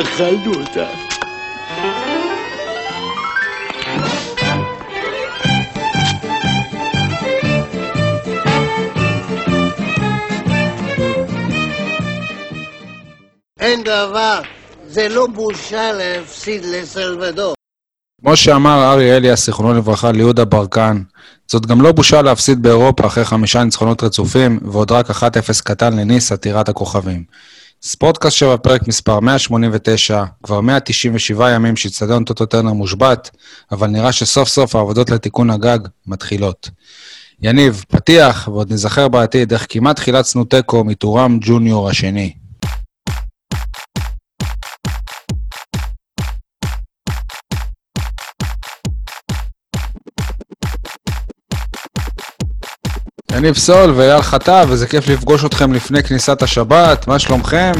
אכלנו אותה. אין דבר, זה לא בושה להפסיד לסלבדור. כמו שאמר אריה אליאס, זיכרונו לברכה, ליהודה ברקן, זאת גם לא בושה להפסיד באירופה אחרי חמישה ניצחונות רצופים, ועוד רק 1-0 קטן לניס, עתירת הכוכבים. ספורטקאסט 7, פרק מספר 189, כבר 197 ימים שאיצטדיון טוטו טרנר מושבת, אבל נראה שסוף סוף העבודות לתיקון הגג מתחילות. יניב, פתיח, ועוד נזכר בעתיד איך כמעט חילצנו תיקו מטורם ג'וניור השני. יניב סול ואייל חטא, וזה כיף לפגוש אתכם לפני כניסת השבת, מה שלומכם?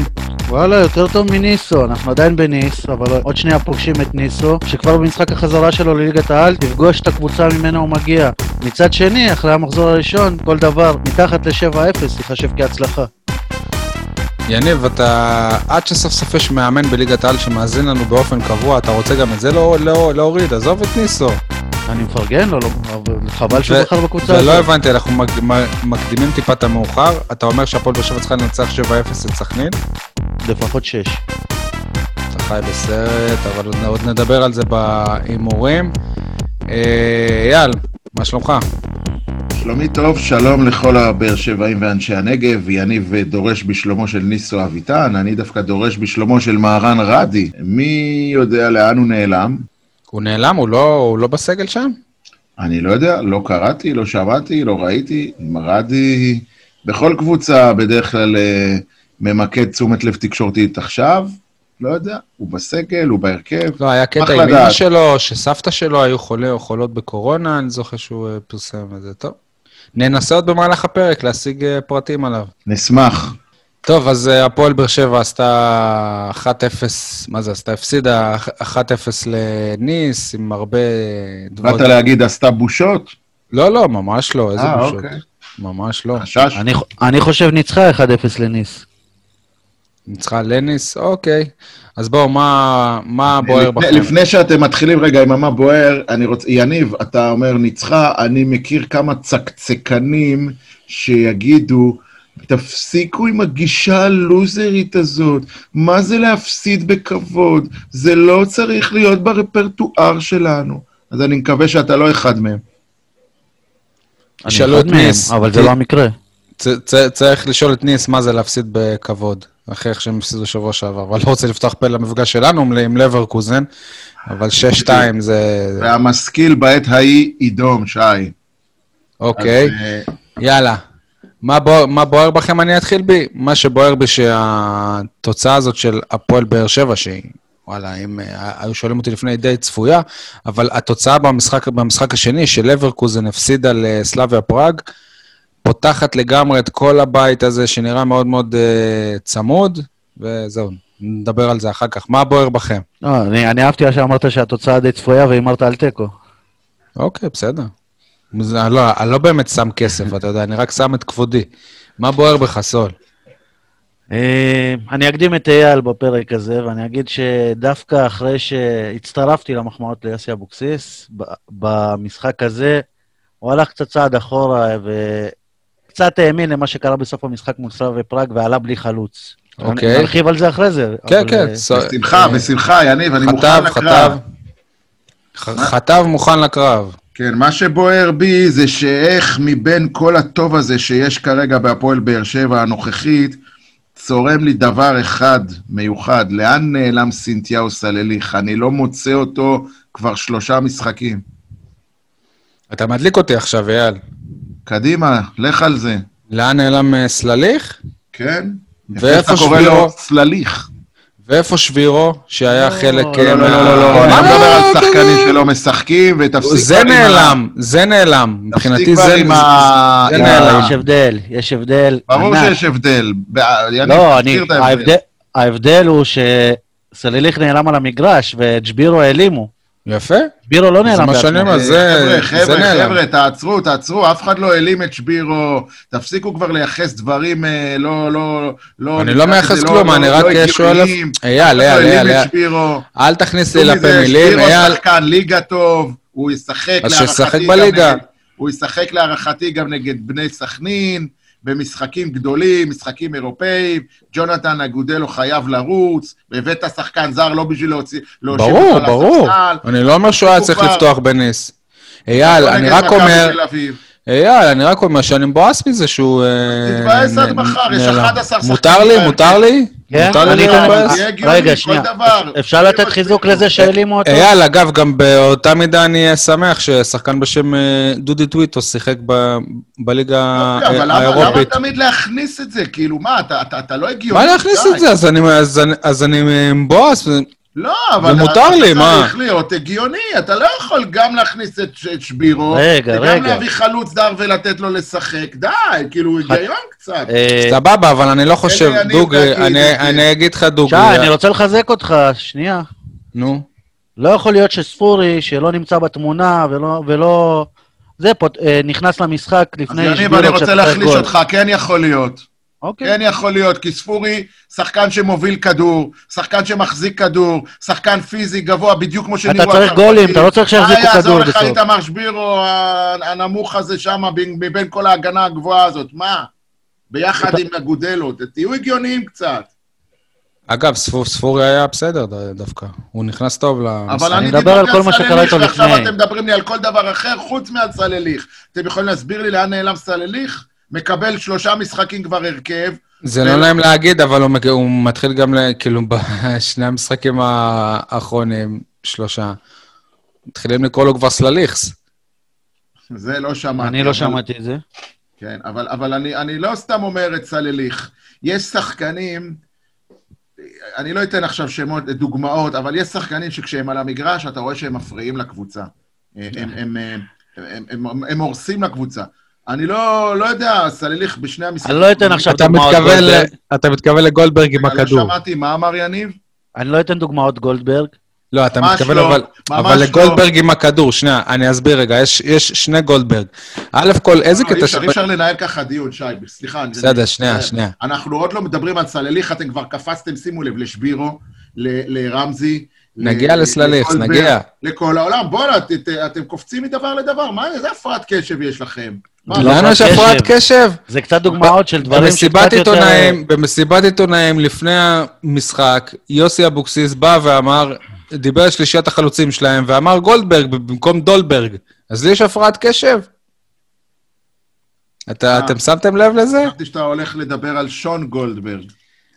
וואלה, יותר טוב מניסו, אנחנו עדיין בניס, אבל עוד שנייה פוגשים את ניסו, שכבר במשחק החזרה שלו לליגת העל, תפגוש את הקבוצה ממנה הוא מגיע. מצד שני, אחרי המחזור הראשון, כל דבר מתחת ל-7-0 ייחשב כהצלחה. יניב, אתה... עד שסוף סוף יש מאמן בליגת העל שמאזין לנו באופן קבוע, אתה רוצה גם את זה לא, לא, להוריד, עזוב את ניסו. אני מפרגן לו, לא, אבל חבל שהוא בחר בקבוצה ולא הזאת. הבנתי, אנחנו מקדימים טיפה את המאוחר, אתה אומר שהפועל באר שבע צריכה לנצח 7-0 את סכנין? לפחות 6. אתה חי בסרט, אבל עוד- עוד נדבר על זה בהימורים. אה, אייל, מה שלומך? שלומי טוב, שלום לכל הבאר שבעים ואנשי הנגב. יניב דורש בשלומו של ניסו אביטן, אני דווקא דורש בשלומו של מהרן רדי. מי יודע לאן הוא נעלם? הוא נעלם? הוא לא, הוא לא בסגל שם? אני לא יודע, לא קראתי, לא שמעתי, לא ראיתי. רדי בכל קבוצה בדרך כלל אה, ממקד תשומת לב תקשורתית עכשיו. לא יודע, הוא בסגל, הוא בהרכב. לא, היה קטע עם אמא. שלו, שסבתא שלו היו חולה או חולות בקורונה, אני זוכר שהוא אה, פרסם את זה. טוב. ננסה עוד במהלך הפרק להשיג אה, פרטים עליו. נשמח. טוב, אז אה, הפועל באר שבע עשתה 1-0, מה זה עשתה? הפסידה 1-0 לניס, עם הרבה באת דברים. להגיד, עשתה בושות? לא, לא, ממש לא, איזה אה, בושות. אוקיי. ממש לא. חשש. אני, אני חושב ניצחה 1-0 לניס. ניצחה לניס, אוקיי. אז בואו, מה, מה בוער בכם? לפני שאתם מתחילים רגע עם מה בוער, אני רוצה, יניב, אתה אומר ניצחה, אני מכיר כמה צקצקנים שיגידו, תפסיקו עם הגישה הלוזרית הזאת, מה זה להפסיד בכבוד? זה לא צריך להיות ברפרטואר שלנו. אז אני מקווה שאתה לא אחד מהם. אני שאלו אחד את מהם, ניס. אבל זה לא המקרה. צ- צ- צריך לשאול את ניס מה זה להפסיד בכבוד, אחרי איך שהם הפסידו שבוע שעבר. אבל לא רוצה לפתוח פה למפגש שלנו עם- עם לברקוזן, אבל 6-2 זה... והמשכיל בעת ההיא ידום, שי. אוקיי. אז, אה, יאללה. מה בוער, מה בוער בכם אני אתחיל בי? מה שבוער בי שהתוצאה הזאת של הפועל באר שבע, שהיא, וואלה, אם אה, היו שואלים אותי לפני די צפויה, אבל התוצאה במשחק, במשחק השני, של לברקוזן הפסידה לסלאביה פראג, פותחת לגמרי את כל הבית הזה שנראה מאוד מאוד uh, צמוד, וזהו, נדבר על זה אחר כך. מה בוער בכם? לא, אני, אני אהבתי שאמרת שהתוצאה די צפויה והימרת על תיקו. אוקיי, בסדר. זה, אני, לא, אני לא באמת שם כסף, אתה יודע, אני רק שם את כבודי. מה בוער בך, סול? אה, אני אקדים את אייל בפרק הזה, ואני אגיד שדווקא אחרי שהצטרפתי למחמאות ליוסי אבוקסיס, במשחק הזה, הוא הלך קצת צעד אחורה וקצת האמין למה שקרה בסוף המשחק מול סלאביה פראג ועלה בלי חלוץ. אוקיי. נרחיב על זה אחרי זה. כן, אבל, כן. אה, בשמחה, בשמחה, יניב, אני מוכן חטב, לקרב. חטב. ח- חטב מוכן לקרב. כן, מה שבוער בי זה שאיך מבין כל הטוב הזה שיש כרגע בהפועל באר שבע הנוכחית, צורם לי דבר אחד מיוחד. לאן נעלם סינתיהו סלליך? אני לא מוצא אותו כבר שלושה משחקים. אתה מדליק אותי עכשיו, אייל. קדימה, לך על זה. לאן נעלם אה, סלליך? כן? ואיפה אתה קורא שבירו? לו סלליך. ואיפה שבירו, שהיה לא, חלק... לא, אה, לא, לא, לא, לא, אני מה? לא מדבר על שחקנים שלא משחקים, ותפסיק... זה כבר עם ה- נעלם, זה נעלם. מבחינתי זה... נעלם. יש הבדל, יש הבדל. ברור. שיש הבדל. לא, אני, ההבדל. הוא שסליליך נעלם על המגרש וג'בירו העלימו. יפה. בירו לא זה נעלם מה שאני בעצמו. אומר, זה חבר'ה, זה חבר'ה, נעלם. חבר'ה, תעצרו, תעצרו, אף אחד לא העלים את שבירו, תפסיקו כבר לייחס דברים אה, לא, לא, לא... אני לא מייחס לזה, כלום, לא- אני לא רק. שואל... אייל, לא אייל, אייל. שבירו. אל תכניס לי לפה מילים, שבירו אייל. שחקן ליגה טוב, הוא ישחק אז להערכתי שישחק גם בליגה. הוא ישחק להערכתי גם נגד בני סכנין, במשחקים גדולים, משחקים אירופאיים, ג'ונתן אגודלו חייב לרוץ, הבאת שחקן זר לא בשביל להוציא... להושיב ברור, אותו ברור. לספסל. אני לא אומר שהוא היה צריך לפתוח בניס. אייל, אני רק אומר... אייל, אני רק אומר שאני מבואס מזה שהוא... אה, תתבאס עד מחר, יש נעלם. 11 שחקנים מותר לי? מותר לי? כן, רגע, כל שנייה. דבר. אפשר לתת חיזוק לזה שהעלימו אותו? אייל, אגב, גם באותה מידה אני אהיה שמח ששחקן בשם אה, דודי טוויטו שיחק בליגה אוקיי, אבל אה, למה- האירופית. תמיד להכניס את זה? כאילו, מה, אתה- לא הגיוני? מה להכניס. את זה? אז אני- אז אני- אז אני מבואס. לא, אבל... ומותר אתה לי, מה? צריך להיות הגיוני, אתה לא יכול גם להכניס את את שבירו, רגע, וגם רגע. להביא חלוץ זר ולתת לו לשחק. די, כאילו, היגיון קצת. אה, סבבה, אבל אני לא חושב, יניב דוג, להגיד אני- זה. אני אגיד לך, דוג, שי, אני רוצה לחזק אותך, שנייה. נו. לא יכול להיות שספורי, שלא נמצא בתמונה ולא... ולא... זה פות... אה, נכנס למשחק אז לפני יניב, שבירו אני רוצה להחליש. אותך, כן יכול להיות. אוקיי. כן יכול להיות, כי ספורי, שחקן שמוביל כדור, שחקן שמחזיק כדור, שחקן פיזי גבוה, בדיוק כמו שנראו אתה צריך גולים, אתה לא צריך שיחזיקו מה יעזור כדור לך בסוף. איתמר שבירו הנמוך הזה שם, מבין כל ההגנה הגבוהה הזאת? מה? ביחד עם אגודלו, ת- תהיו הגיוניים קצת. אגב, ספור- ספורי היה בסדר דווקא. הוא נכנס טוב למשחק. אבל אני מדבר על כל מה שקרה איתו לפני. אתם מדברים לי על כל דבר אחר חוץ מעל סלליך. אתם יכולים להסביר לי לאן נעלם סלליך? מקבל שלושה משחקים כבר הרכב, זה ולא- לא נעים להגיד, אבל הוא מג- הוא מתחיל גם, כאילו, בשני המשחקים האחרונים, שלושה, מתחילים לקרוא לו כבר סלליכס. זה לא שמעתי. אני לא אבל- שמעתי את זה. כן, אבל, אבל אני, אני לא סתם אומר את סלליך. יש שחקנים, אני לא אתן עכשיו שמות, דוגמאות, אבל יש שחקנים שכשהם על המגרש, אתה רואה שהם מפריעים לקבוצה. הם, הם, הם, הם, הם, הם, הם הורסים לקבוצה. אני לא, לא יודע, סלליך בשני המשחקים... אני לא אתן עכשיו אתה דוגמאות גולדברג. אתה מתכוון לגולדברג עם לא הכדור. שמעתי, מה אמר יניב? אני לא אתן דוגמאות גולדברג. לא, אתה מתכוון, לא, אבל, אבל לא. לגולדברג עם הכדור, שנייה, אני אסביר רגע, יש, יש שני גולדברג. א' כל, איזה לא, אי קטע... אפשר, אי אפשר לנהל ככה דיון, שי, סליחה. בסדר, שנייה, אה, שנייה. אנחנו עוד לא מדברים על סלליך, אתם כבר קפצתם, שימו לב, לשבירו, ל- לרמזי. נגיע ל- לסלליך, נגיע. לכל העולם. בואנה, אתם קופצים מדבר לדבר, מה, איזה הפרעת קשב יש לכם? לא לנו יש. הפרעת קשב? זה קצת דוגמאות של דברים במסיבת שקצת יותר... עיתונאים, במסיבת עיתונאים לפני המשחק, יוסי אבוקסיס בא ואמר, דיבר על שלישיית החלוצים שלהם, ואמר גולדברג במקום דולברג. אז לי יש הפרעת קשב? אתה, אה. אתם שמתם לב לזה? חשבתי שאתה הולך לדבר על שון גולדברג.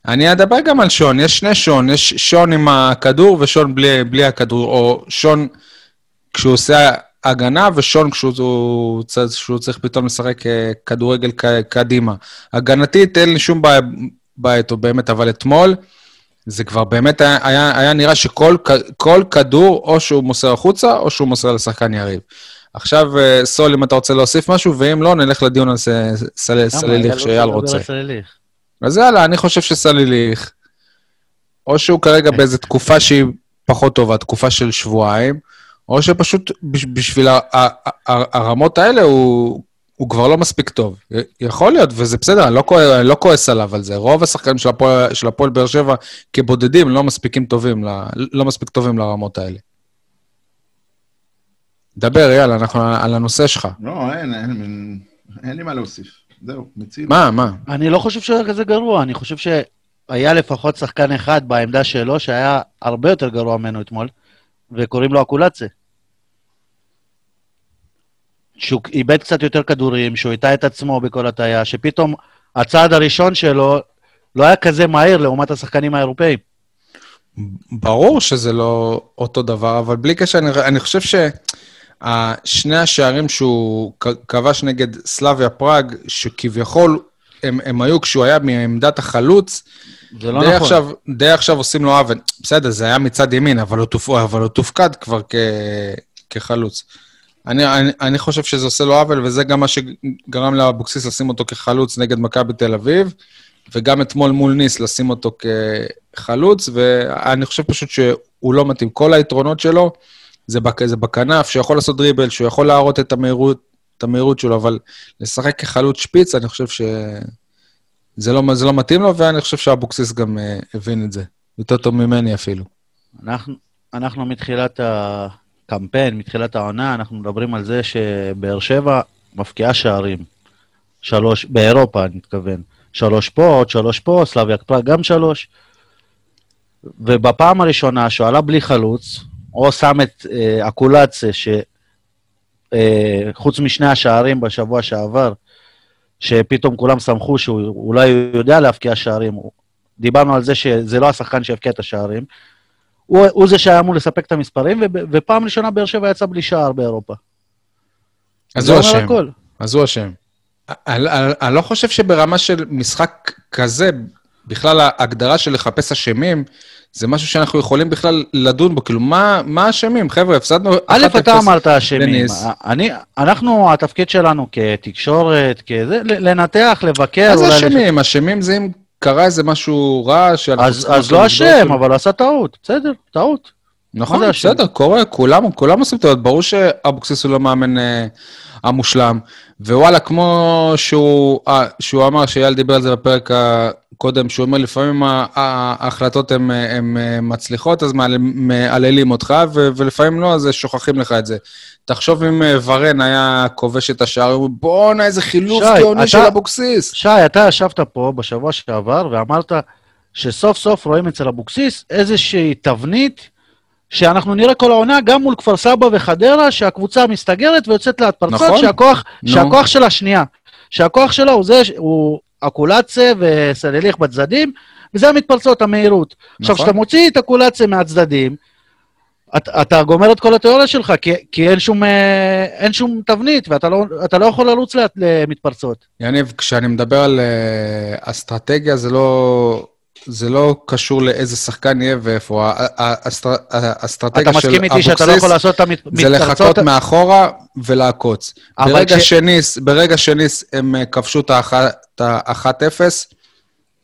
אני אדבר גם על שון, יש שני שון, יש שון עם הכדור ושון בלי, בלי הכדור, או שון כשהוא עושה הגנה ושון כשהוא צריך פתאום לשחק אה, כדורגל קדימה. הגנתית אין לי שום בעיה, בעיה איתו באמת, אבל אתמול זה כבר באמת היה, היה, היה נראה שכל כדור או שהוא מוסר החוצה או שהוא מוסר לשחקן יריב. עכשיו, אה, סול, אם אתה רוצה להוסיף משהו, ואם לא, נלך לדיון על סל-? סליליך אייל שאייל רוצה. אז יאללה, אני חושב שסליליך, או שהוא כרגע באיזו תקופה שהיא פחות טובה, תקופה של שבועיים, או שפשוט בש- בשביל הרמות האלה הוא, הוא כבר לא מספיק טוב. יכול להיות, וזה בסדר, אני לא, כועס, אני לא כועס עליו על זה. רוב השחקנים של הפועל, של הפועל באר שבע כבודדים לא מספיקים טובים, לא מספיק טובים לרמות האלה. דבר, יאללה, אנחנו על הנושא שלך. לא, אין, אין, אין לי מה להוסיף. זהו, מציל. מה, מה? אני לא חושב שהוא היה כזה גרוע, אני חושב שהיה לפחות שחקן אחד בעמדה שלו שהיה הרבה יותר גרוע ממנו אתמול, וקוראים לו אקולצה. שהוא איבד קצת יותר כדורים, שהוא הטעה את עצמו בכל הטעיה, שפתאום הצעד הראשון שלו לא היה כזה מהיר לעומת השחקנים האירופאים. ברור שזה לא אותו דבר, אבל בלי קשר, אני, אני חושב ששני השערים שהוא כבש נגד סלאביה פראג, שכביכול הם, הם היו כשהוא היה מעמדת החלוץ, זה לא די, נכון. עכשיו, די עכשיו עושים לו עוול. בסדר, זה היה מצד ימין, אבל הוא, תופ... אבל הוא תופקד כבר כ... כחלוץ. אני, אני, אני חושב שזה עושה לו עוול, וזה גם מה שגרם לאבוקסיס לשים אותו כחלוץ נגד מכבי תל אביב, וגם אתמול מול ניס לשים אותו כחלוץ, ואני חושב פשוט שהוא לא מתאים. כל היתרונות שלו זה, בק, זה בכנף, שיכול לעשות דריבל, שהוא יכול להראות את המהירות, את המהירות שלו, אבל לשחק כחלוץ שפיץ, אני חושב שזה לא, זה לא מתאים לו, ואני חושב שאבוקסיס גם uh, הבין את זה. יותר טוב ממני אפילו. אנחנו, אנחנו מתחילת הקמפיין, מתחילת העונה, אנחנו מדברים על זה שבאר שבע מבקיעה שערים. שלוש, באירופה אני מתכוון. שלוש פה, עוד שלוש פה, סלאביה פראג גם שלוש. ובפעם הראשונה שהוא עלה בלי חלוץ, או שם את אה, אקולציה, שחוץ אה, משני השערים בשבוע שעבר, שפתאום כולם שמחו שאולי הוא יודע להבקיע שערים, דיברנו על זה שזה לא השחקן שיבקיע את השערים, הוא, הוא זה שהיה אמור לספק את המספרים, ופעם ראשונה באר שבע יצא בלי שער באירופה. אז הוא אשם. אז הוא אשם. אני לא חושב שברמה של משחק כזה, בכלל ההגדרה של לחפש אשמים, זה משהו שאנחנו יכולים בכלל לדון בו. כאילו, מה האשמים? חבר'ה, הפסדנו 1-0 א', אתה אמרת אשמים. אני, אנחנו, התפקיד שלנו כתקשורת, כזה, לנתח, לבקר. מה זה אשמים? אשמים זה אם קרה איזה משהו רע שאנחנו אז, אז לא אשם, אבל עשה טעות. בסדר, טעות. נכון, בסדר, קורה, כולם, כולם עושים טעות. ברור שאבוקסיס הוא לא מאמן אה, המושלם. ווואלה, כמו שהוא, אה, שהוא אמר, שאייל דיבר על זה בפרק הקודם, שהוא אומר, לפעמים ההחלטות הן מצליחות, אז מעללים אותך, ולפעמים לא, אז שוכחים לך את זה. תחשוב אם אה, ורן היה כובש את השער, בואנה, איזה חילוף גאוני של אבוקסיס. שי, אתה ישבת פה בשבוע שעבר ואמרת שסוף סוף רואים אצל אבוקסיס איזושהי תבנית שאנחנו נראה כל העונה, גם מול כפר סבא וחדרה, שהקבוצה מסתגרת ויוצאת להתפרצות, נכון. שהכוח, no. שהכוח שלה שנייה. שהכוח שלה הוא זה, הוא אקולציה וסלליך בצדדים, וזה המתפרצות, המהירות. נכון. עכשיו, כשאתה מוציא את אקולציה מהצדדים, אתה, אתה גומר את כל התיאוריה שלך, כי, כי אין, שום, אה, אין שום תבנית, ואתה לא, לא יכול לרוץ למתפרצות. יניב, כשאני מדבר על uh, אסטרטגיה, זה לא... זה לא קשור לאיזה שחקן יהיה ואיפה. האסטרטגיה של אבוקסיס... אתה מסכים איתי שאתה לא יכול לעשות את המתפרצות? זה לחכות מאחורה ולעקוץ. ברגע, ש... שניס, ברגע שניס הם אה, כבשו את ה-1-0,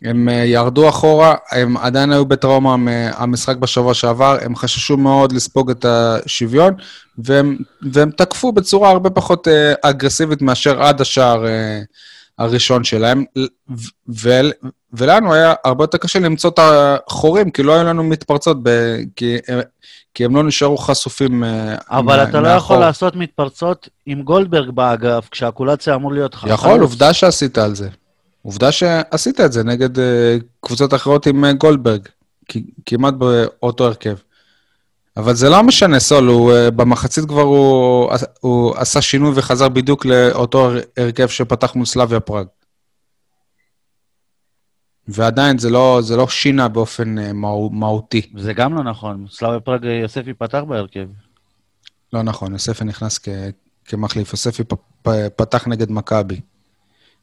הם אה, ירדו אחורה, הם עדיין היו בטראומה מהמשחק בשבוע שעבר, הם חששו מאוד לספוג את השוויון, והם, והם תקפו בצורה הרבה פחות אה, אגרסיבית מאשר עד השער הראשון שלהם, ו- ולנו היה הרבה יותר קשה למצוא את החורים, כי לא היו לנו מתפרצות, ב- כי, כי הם לא נשארו חשופים אה, אבל אתה לא יכול לעשות מתפרצות עם גולדברג באגף, כשהקולציה אמור להיות חלוץ. יכול, עובדה שעשית על זה. עובדה שעשית את זה נגד uh, קבוצות אחרות עם uh, גולדברג, כמעט באותו הרכב. אבל זה לא משנה, סול, הוא, uh, במחצית כבר הוא, הוא עשה שינוי וחזר בדיוק לאותו הרכב שפתח מול סלאביה פראג. ועדיין זה לא, זה לא שינה באופן uh, מה, מהותי. זה גם לא נכון, סלאביה פראג יוספי פתח בהרכב. לא נכון, יוספי נכנס כ, כמחליף, יוספי פ, פ, פתח נגד מכבי,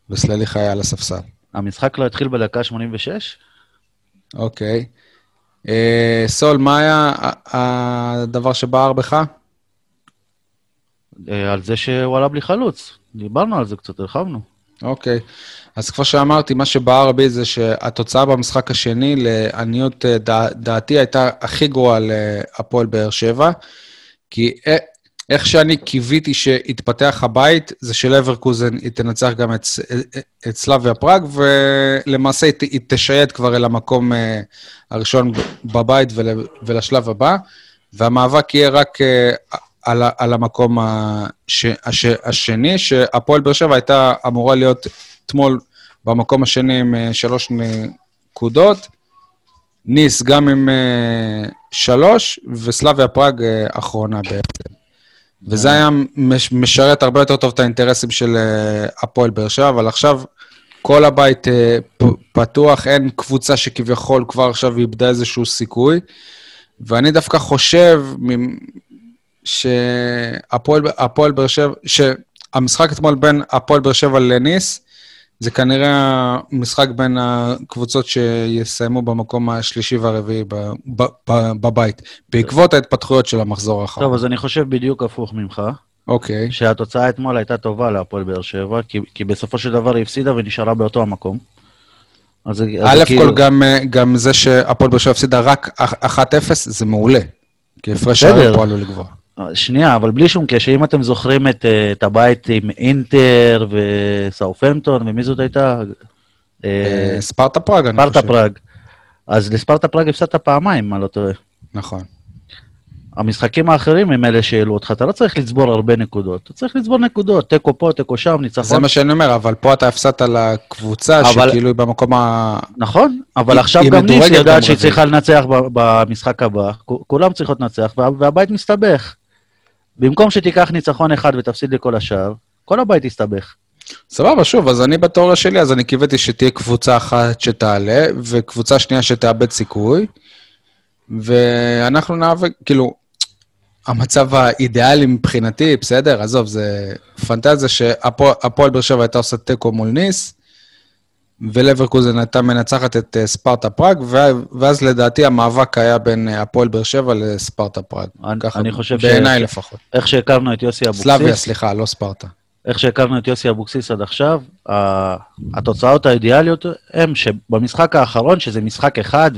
וסלליך היה על הספסל. המשחק לא התחיל בדקה 86? אוקיי. אה, סול, מה היה הדבר שבער בך? אה, על זה שהוא עלה בלי חלוץ. דיברנו על זה קצת, הרחבנו. אוקיי. אז כמו שאמרתי, מה שבער בי זה שהתוצאה במשחק השני, לעניות אה, דע, דעתי, הייתה הכי גרועה להפועל באר שבע. כי איך שאני קיוויתי שיתפתח הבית, זה שלברקוזן היא תנצח גם את, את סלאביה פראג, ולמעשה היא תשייט כבר אל המקום אה, הראשון בבית ול, ולשלב הבא, והמאבק יהיה רק אה, על, על המקום הש, הש, השני, שהפועל באר שבע הייתה אמורה להיות אתמול במקום השני עם אה, שלוש נקודות, ניס גם עם שלוש, וסלאביה פראג אחרונה בעצם. וזה היה משרת הרבה יותר טוב את האינטרסים של אה, הפועל באר שבע, אבל עכשיו כל הבית אה, פתוח, אין קבוצה שכביכול כבר עכשיו איבדה איזשהו סיכוי, ואני דווקא חושב שהפועל באר שבע, שהמשחק אתמול בין הפועל באר שבע לניס, זה כנראה משחק בין הקבוצות שיסיימו במקום השלישי והרביעי בבית, בעקבות ההתפתחויות של המחזור האחרון. טוב, אז אני חושב בדיוק הפוך ממך. אוקיי. שהתוצאה אתמול הייתה טובה להפועל באר שבע, כי, כי בסופו של דבר היא הפסידה ונשארה באותו המקום. אז, א' כל, כאילו... גם, גם זה שהפועל באר שבע הפסידה רק 1-0, זה מעולה. כי הפרש שערים פה עלו לגבוה. שנייה, אבל בלי שום קשר, אם אתם זוכרים את, אה, את הבית עם אינטר וסאופמפטון, ומי זאת הייתה? אה, אה, ספרטה פראג, אני חושב. ספרטה פראג. אז לספרטה פראג הפסדת פעמיים, אם לא טועה. נכון. המשחקים האחרים הם אלה שהעלו אותך, אתה לא צריך לצבור הרבה נקודות. אתה צריך לצבור נקודות, תיקו פה, תיקו שם, זה ניצחון. מה שאני אומר, אבל פה אתה הפסדת לקבוצה אבל- שכאילו היא במקום ה... נכון, אבל היא- עכשיו היא גם ניס יודעת שהיא. צריכה לנצח במשחק הבא, כולם צריכות לנצח, וה- והבית מסתבך. במקום שתיקח ניצחון אחד ותפסיד לכל השאר, כל הבית יסתבך. סבבה, שוב, אז אני בתיאוריה שלי, אז אני קיוויתי שתהיה קבוצה אחת שתעלה, וקבוצה שנייה שתאבד סיכוי, ואנחנו נאבק, כאילו, המצב האידיאלי מבחינתי, בסדר, עזוב, זה פנטזיה שהפועל באר שבע הייתה עושה תיקו מול ניס, ולברקוזן הייתה מנצחת את אה, ספרטה פראג, ואז לדעתי המאבק היה בין אה, הפועל באר שבע לספרטה פראג. אני- ככה, אני חושב ש- בעיניי לפחות. איך שהכרנו את יוסי סלאביה, אבוקסיס, סליחה, לא ספרטה. איך שהכרנו את יוסי אבוקסיס עד עכשיו, התוצאות האידיאליות הם שבמשחק האחרון, שזה משחק אחד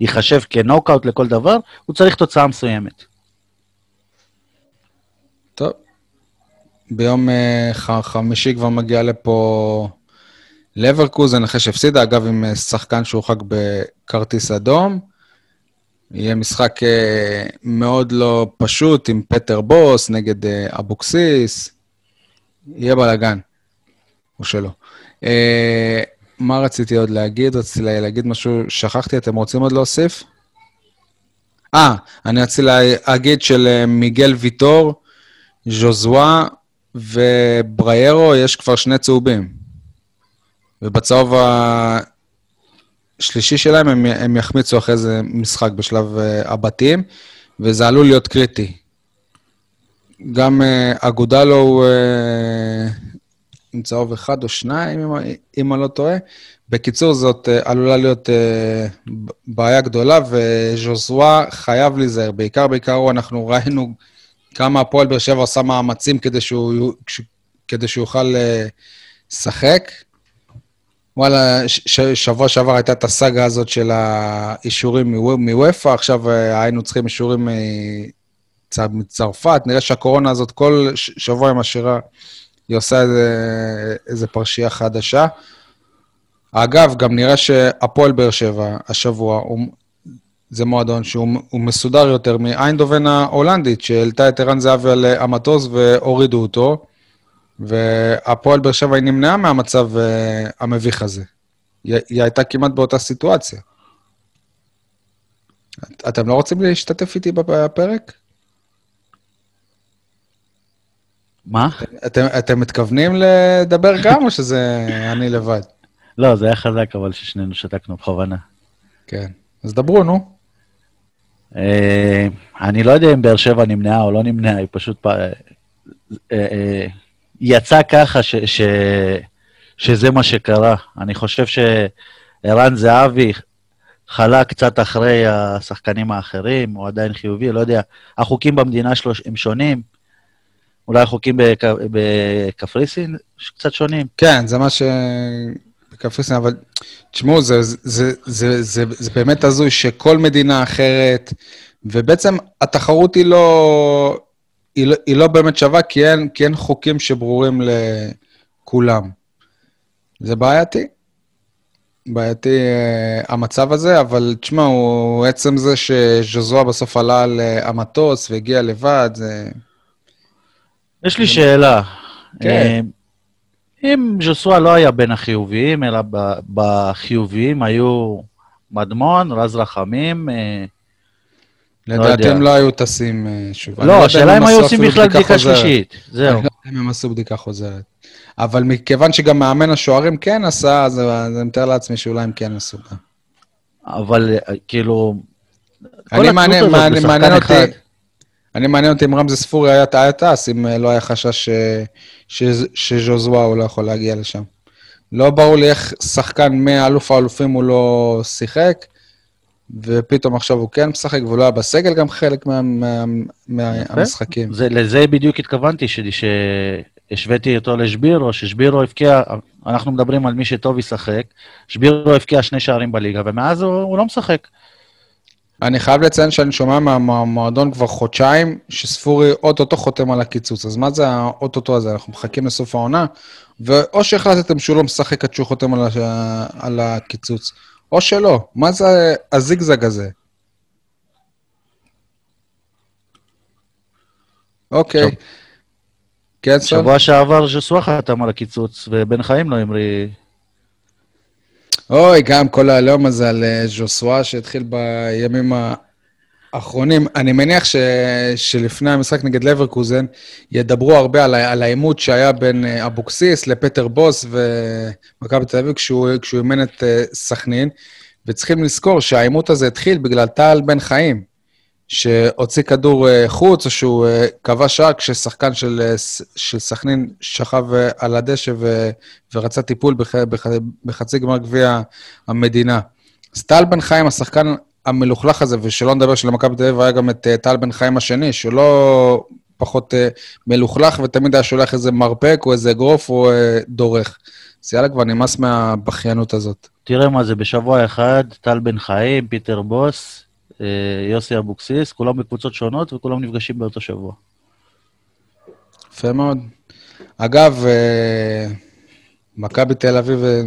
וייחשב כנוקאוט לכל דבר, הוא צריך תוצאה מסוימת. טוב. ביום אה, חמישי כבר מגיע לפה לברקוזן, אחרי שהפסידה, אגב, עם אה, שחקן שהורחק בכרטיס אדום. יהיה משחק אה, מאוד לא פשוט עם פטר בוס נגד אה, אבוקסיס. יהיה בלאגן. או שלא. מה רציתי עוד להגיד? רציתי לה- להגיד משהו, שכחתי, אתם רוצים עוד להוסיף? אה, אני רציתי להגיד של מיגל ויטור, ז'וזואה ובריירו, יש כבר שני צהובים. ובצהוב השלישי שלהם הם, הם יחמיצו אחרי זה משחק בשלב uh, הבתים, וזה עלול להיות קריטי. גם uh, אגודלו הוא uh, עם צהוב אחד או שניים, אם, אם אני לא טועה. בקיצור, זאת עלולה להיות בעיה גדולה, וז'וזואה חייב להיזהר. בעיקר, בעיקר אנחנו ראינו כמה הפועל באר שבע עושה מאמצים כדי שהוא, כדי שהוא יוכל לשחק. וואלה, ש- שבוע שעבר הייתה את הסאגה הזאת של האישורים מוופא, עכשיו אה, היינו צריכים אישורים מצ- מצרפת. נראה שהקורונה הזאת כל שבוע עם השירה, היא עושה איזה, איזה פרשייה חדשה. אגב, גם נראה שהפועל באר שבע השבוע, הוא, זה מועדון שהוא הוא מסודר יותר מאיינדובן ההולנדית, שהעלתה את ערן זהבי על המטוס והורידו אותו, והפועל באר שבע היא נמנעה מהמצב uh, המביך הזה. היא, היא הייתה כמעט באותה סיטואציה. את, אתם לא רוצים להשתתף איתי בפרק? מה? אתם, אתם מתכוונים לדבר גם, או שזה אני לבד? לא, זה היה חזק, אבל ששנינו שתקנו בכוונה. כן. אז דברו, נו. אה, אני לא יודע אם באר שבע נמנעה או לא נמנעה, היא פשוט אה, יצא ככה ש, ש, שזה מה שקרה. אני חושב שערן זהבי חלה קצת אחרי השחקנים האחרים, הוא עדיין חיובי, לא יודע. החוקים במדינה שלו הם שונים. אולי החוקים בק- בקפריסין קצת שונים. כן, זה מה ש... בקפריסין, אבל תשמעו, זה, זה, זה, זה, זה, זה באמת הזוי שכל מדינה אחרת, ובעצם התחרות היא לא, היא לא, היא לא באמת שווה, כי אין, כי אין חוקים שברורים לכולם. זה בעייתי. בעייתי uh, המצב הזה, אבל תשמעו, עצם זה שז'וזואה בסוף עלה על uh, המטוס והגיע לבד, זה... יש לי שאלה. כן. אה, אם ז'וסווה לא היה בין החיוביים, אלא בחיוביים היו מדמון, רז רחמים, לא לדעתי. הם לא היו טסים אה, שוב. לא, יודע השאלה אם היו עושים בכלל בדיקה. שלישית. זהו. לא יודע אם הם עשו בדיקה חוזרת. אבל מכיוון שגם מאמן השוערים כן עשה, אז אני מתאר לעצמי שאולי הם כן עשו. אבל אה, כאילו... אני מעניין, אותי. אני מעניין אותי אם רמזי ספורי היה היה טס, אם אה, לא היה חשש ש- ש- שז'וזואה הוא לא יכול להגיע לשם. לא ברור לי איך שחקן מאלוף האלופים הוא לא שיחק, ופתאום עכשיו הוא כן משחק, והוא לא היה בסגל גם חלק מה- מה- מהמשחקים. זה, לזה בדיוק התכוונתי, ש- שהשוויתי אותו לשבירו, ששבירו הבקיע, אנחנו מדברים על מי שטוב ישחק, שבירו הבקיע שני שערים בליגה, ומאז הוא, הוא לא משחק. אני חייב לציין שאני שומע מהמועדון כבר חודשיים, שספורי אוטוטו חותם על הקיצוץ. אז מה זה האוטוטו הזה? אנחנו מחכים לסוף העונה, ואו שהחלטתם שהוא לא משחק עד שהוא חותם על, ה... על הקיצוץ, או שלא. מה זה הזיגזג הזה? אוקיי. כן, סון? שבוע שעבר ז'וסווה חתם על הקיצוץ, ובן חיים לא המריא. אוי, גם כל העליהום הזה על אה, ז'וסווה שהתחיל בימים האחרונים. אני מניח ש... שלפני המשחק נגד לברקוזן ידברו הרבה על. על העימות שהיה בין אה, אבוקסיס לפטר בוס ומכבי תל אביב כשהוא אימן את אה, סכנין, וצריכים לזכור שהעימות הזה התחיל בגלל טל בן חיים. שהוציא כדור אה, חוץ, או שהוא כבש שער כששחקן של, של סכנין שכב על הדשא ו, ורצה טיפול בח, בח, בחצי גמר גביע המדינה. אז טל בן חיים, השחקן המלוכלך הזה, ושלא נדבר שלמכבי תל אביב היה גם את טל בן חיים השני, שהוא לא פחות מלוכלך ותמיד היה שולח איזה מרפק או איזה אגרוף או דורך. אז יאללה, כבר נמאס מהבכיינות הזאת. תראה מה זה, בשבוע אחד, טל בן חיים, פיטר בוס, אה, יוסי אבוקסיס, כולם בקבוצות שונות וכולם נפגשים באותו שבוע. יפה מאוד. אגב, אה, מכבי תל אביב אה,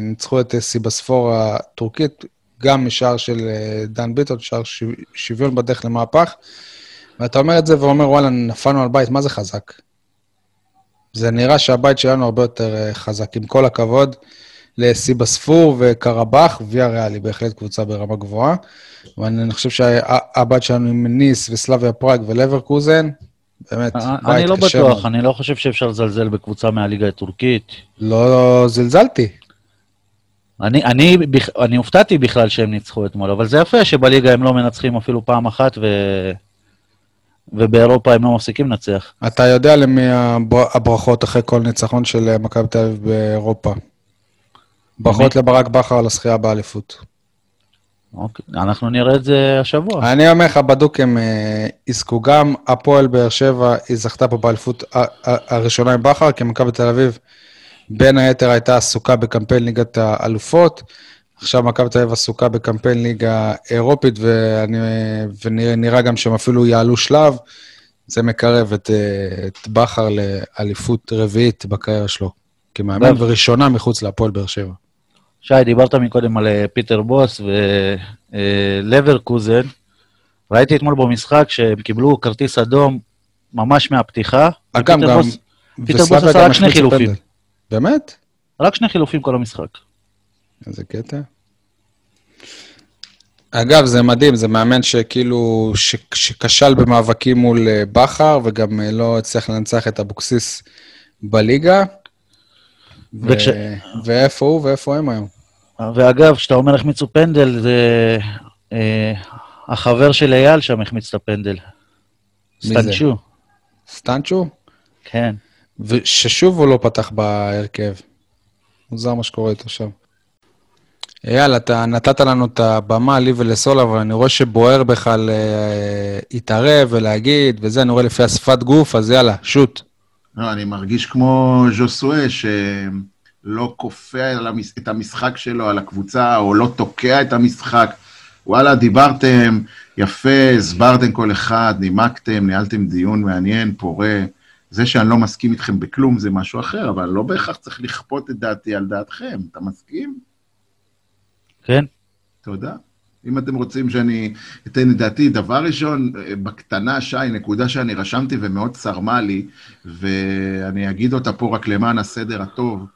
ניצחו את סיבספור הטורקית, גם משער של דן ביטון, שער שוויון בדרך למהפך. ואתה אומר את זה ואומר, וואלה, נפלנו על בית, מה זה חזק? זה נראה שהבית שלנו הרבה יותר חזק, עם כל הכבוד. לסיבספור וקרבאח, ויה ריאלי, בהחלט קבוצה ברמה גבוהה. ואני חושב שהבת שלנו עם ניס וסלאביה פראג ולברקוזן, באמת, בית קשה. אני לא בטוח, אני לא חושב שאפשר לזלזל בקבוצה מהליגה הטורקית. לא זלזלתי. אני, אני, אני הופתעתי בכלל שהם ניצחו אתמול, אבל זה יפה שבליגה הם לא מנצחים אפילו פעם אחת, ו... ובאירופה הם לא מפסיקים לנצח. אתה יודע למי הברכות אחרי כל ניצחון של מכבי תל אביב באירופה. ברכות לברק בכר על הזכייה באליפות. אוקיי, אנחנו נראה את זה השבוע. אני אומר לך, בדוק הם אה, יזכו גם, הפועל באר שבע, היא זכתה פה באליפות הראשונה עם בכר, כי מכבי תל אביב, בין היתר הייתה עסוקה בקמפיין ליגת האלופות. עכשיו מכבי תל אביב עסוקה בקמפיין ליגה אירופית, ואני, ונראה גם שהם אפילו יעלו שלב. זה מקרב את, אה, את בכר לאליפות רביעית בקריירה שלו, כמאמן, וראשונה מחוץ להפועל באר שבע. שי, דיברת מקודם על אה, פיטר בוס ולברקוזן. ראיתי אתמול במשחק שהם קיבלו כרטיס אדום ממש מהפתיחה. אגב, גם... בוס, פיטר בוס עשה רק שני חילופים. באמת? רק שני חילופים כל המשחק. איזה קטע. אגב, זה מדהים, זה מאמן שכאילו, ש, שכשל במאבקים מול אה, בכר, וגם אה, לא הצליח לנצח את אבוקסיס בליגה. וכש... ואיפה הוא ואיפה הם היום? ואגב, כשאתה אומר החמיצו פנדל, זה... אה, החבר של אייל שם החמיץ את הפנדל. סטנצ'ו. סטנצ'ו? כן. וששוב הוא לא פתח בהרכב. מוזר מה שקורה איתו שם. אייל, אתה נתת לנו את הבמה, לי ולסול, אבל אני רואה שבוער בך להתערב ולהגיד, וזה, אני רואה לפי השפת גוף, אז יאללה, שוט. לא, אני מרגיש כמו ז'וסואה, שלא כופה את המשחק שלו על הקבוצה, או לא תוקע את המשחק. וואלה, דיברתם יפה, הסברתם כל אחד, נימקתם, ניהלתם דיון מעניין, פורה. זה שאני לא מסכים איתכם בכלום זה משהו אחר, אבל לא בהכרח צריך לכפות את דעתי על דעתכם. אתה מסכים? כן. תודה. אם אתם רוצים שאני אתן את דעתי, דבר ראשון, בקטנה, שי, נקודה שאני רשמתי ומאוד צרמה לי, ואני אגיד אותה פה רק למען הסדר הטוב,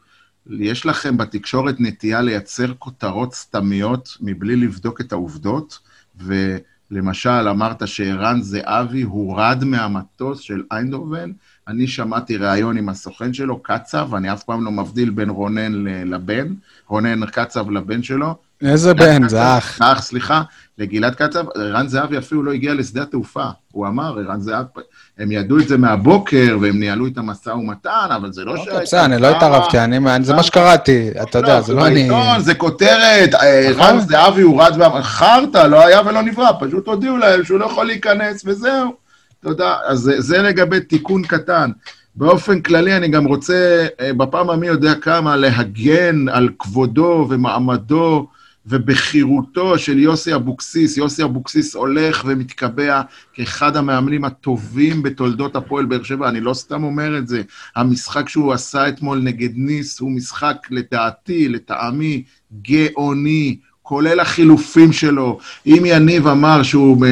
יש לכם בתקשורת נטייה לייצר כותרות סתמיות מבלי לבדוק את העובדות, ולמשל, אמרת שערן זהבי הורד מהמטוס של איינדובן, אני שמעתי ראיון עם הסוכן שלו, קצב, ואני אף פעם לא מבדיל בין רונן לבן, רונן קצב לבן שלו, איזה בן, זה אח. אח, סליחה, לגלעד קצב, ערן זהבי אפילו לא הגיע לשדה התעופה. הוא אמר, ערן זהבי, הם ידעו את זה מהבוקר, והם ניהלו את המשא ומתן, אבל זה לא ש... בסדר, אני לא התערבתי, זה מה שקראתי, אתה יודע, זה לא אני... זה כותרת, אה, נכון. ערן זהבי הורד חרטא, לא היה ולא נברא, פשוט הודיעו להם שהוא לא יכול להיכנס, וזהו. תודה. אז זה לגבי תיקון קטן. באופן כללי, אני גם רוצה, אה, בפעם המי יודע כמה, להגן על כבודו ומעמדו ובחירותו של יוסי אבוקסיס. יוסי אבוקסיס הולך ומתקבע כאחד המאמנים הטובים בתולדות הפועל באר שבע. אני לא סתם אומר את זה. המשחק שהוא עשה אתמול נגד ניס הוא משחק, לדעתי, לטעמי, גאוני. כולל החילופים שלו. אם יניב אמר שהוא,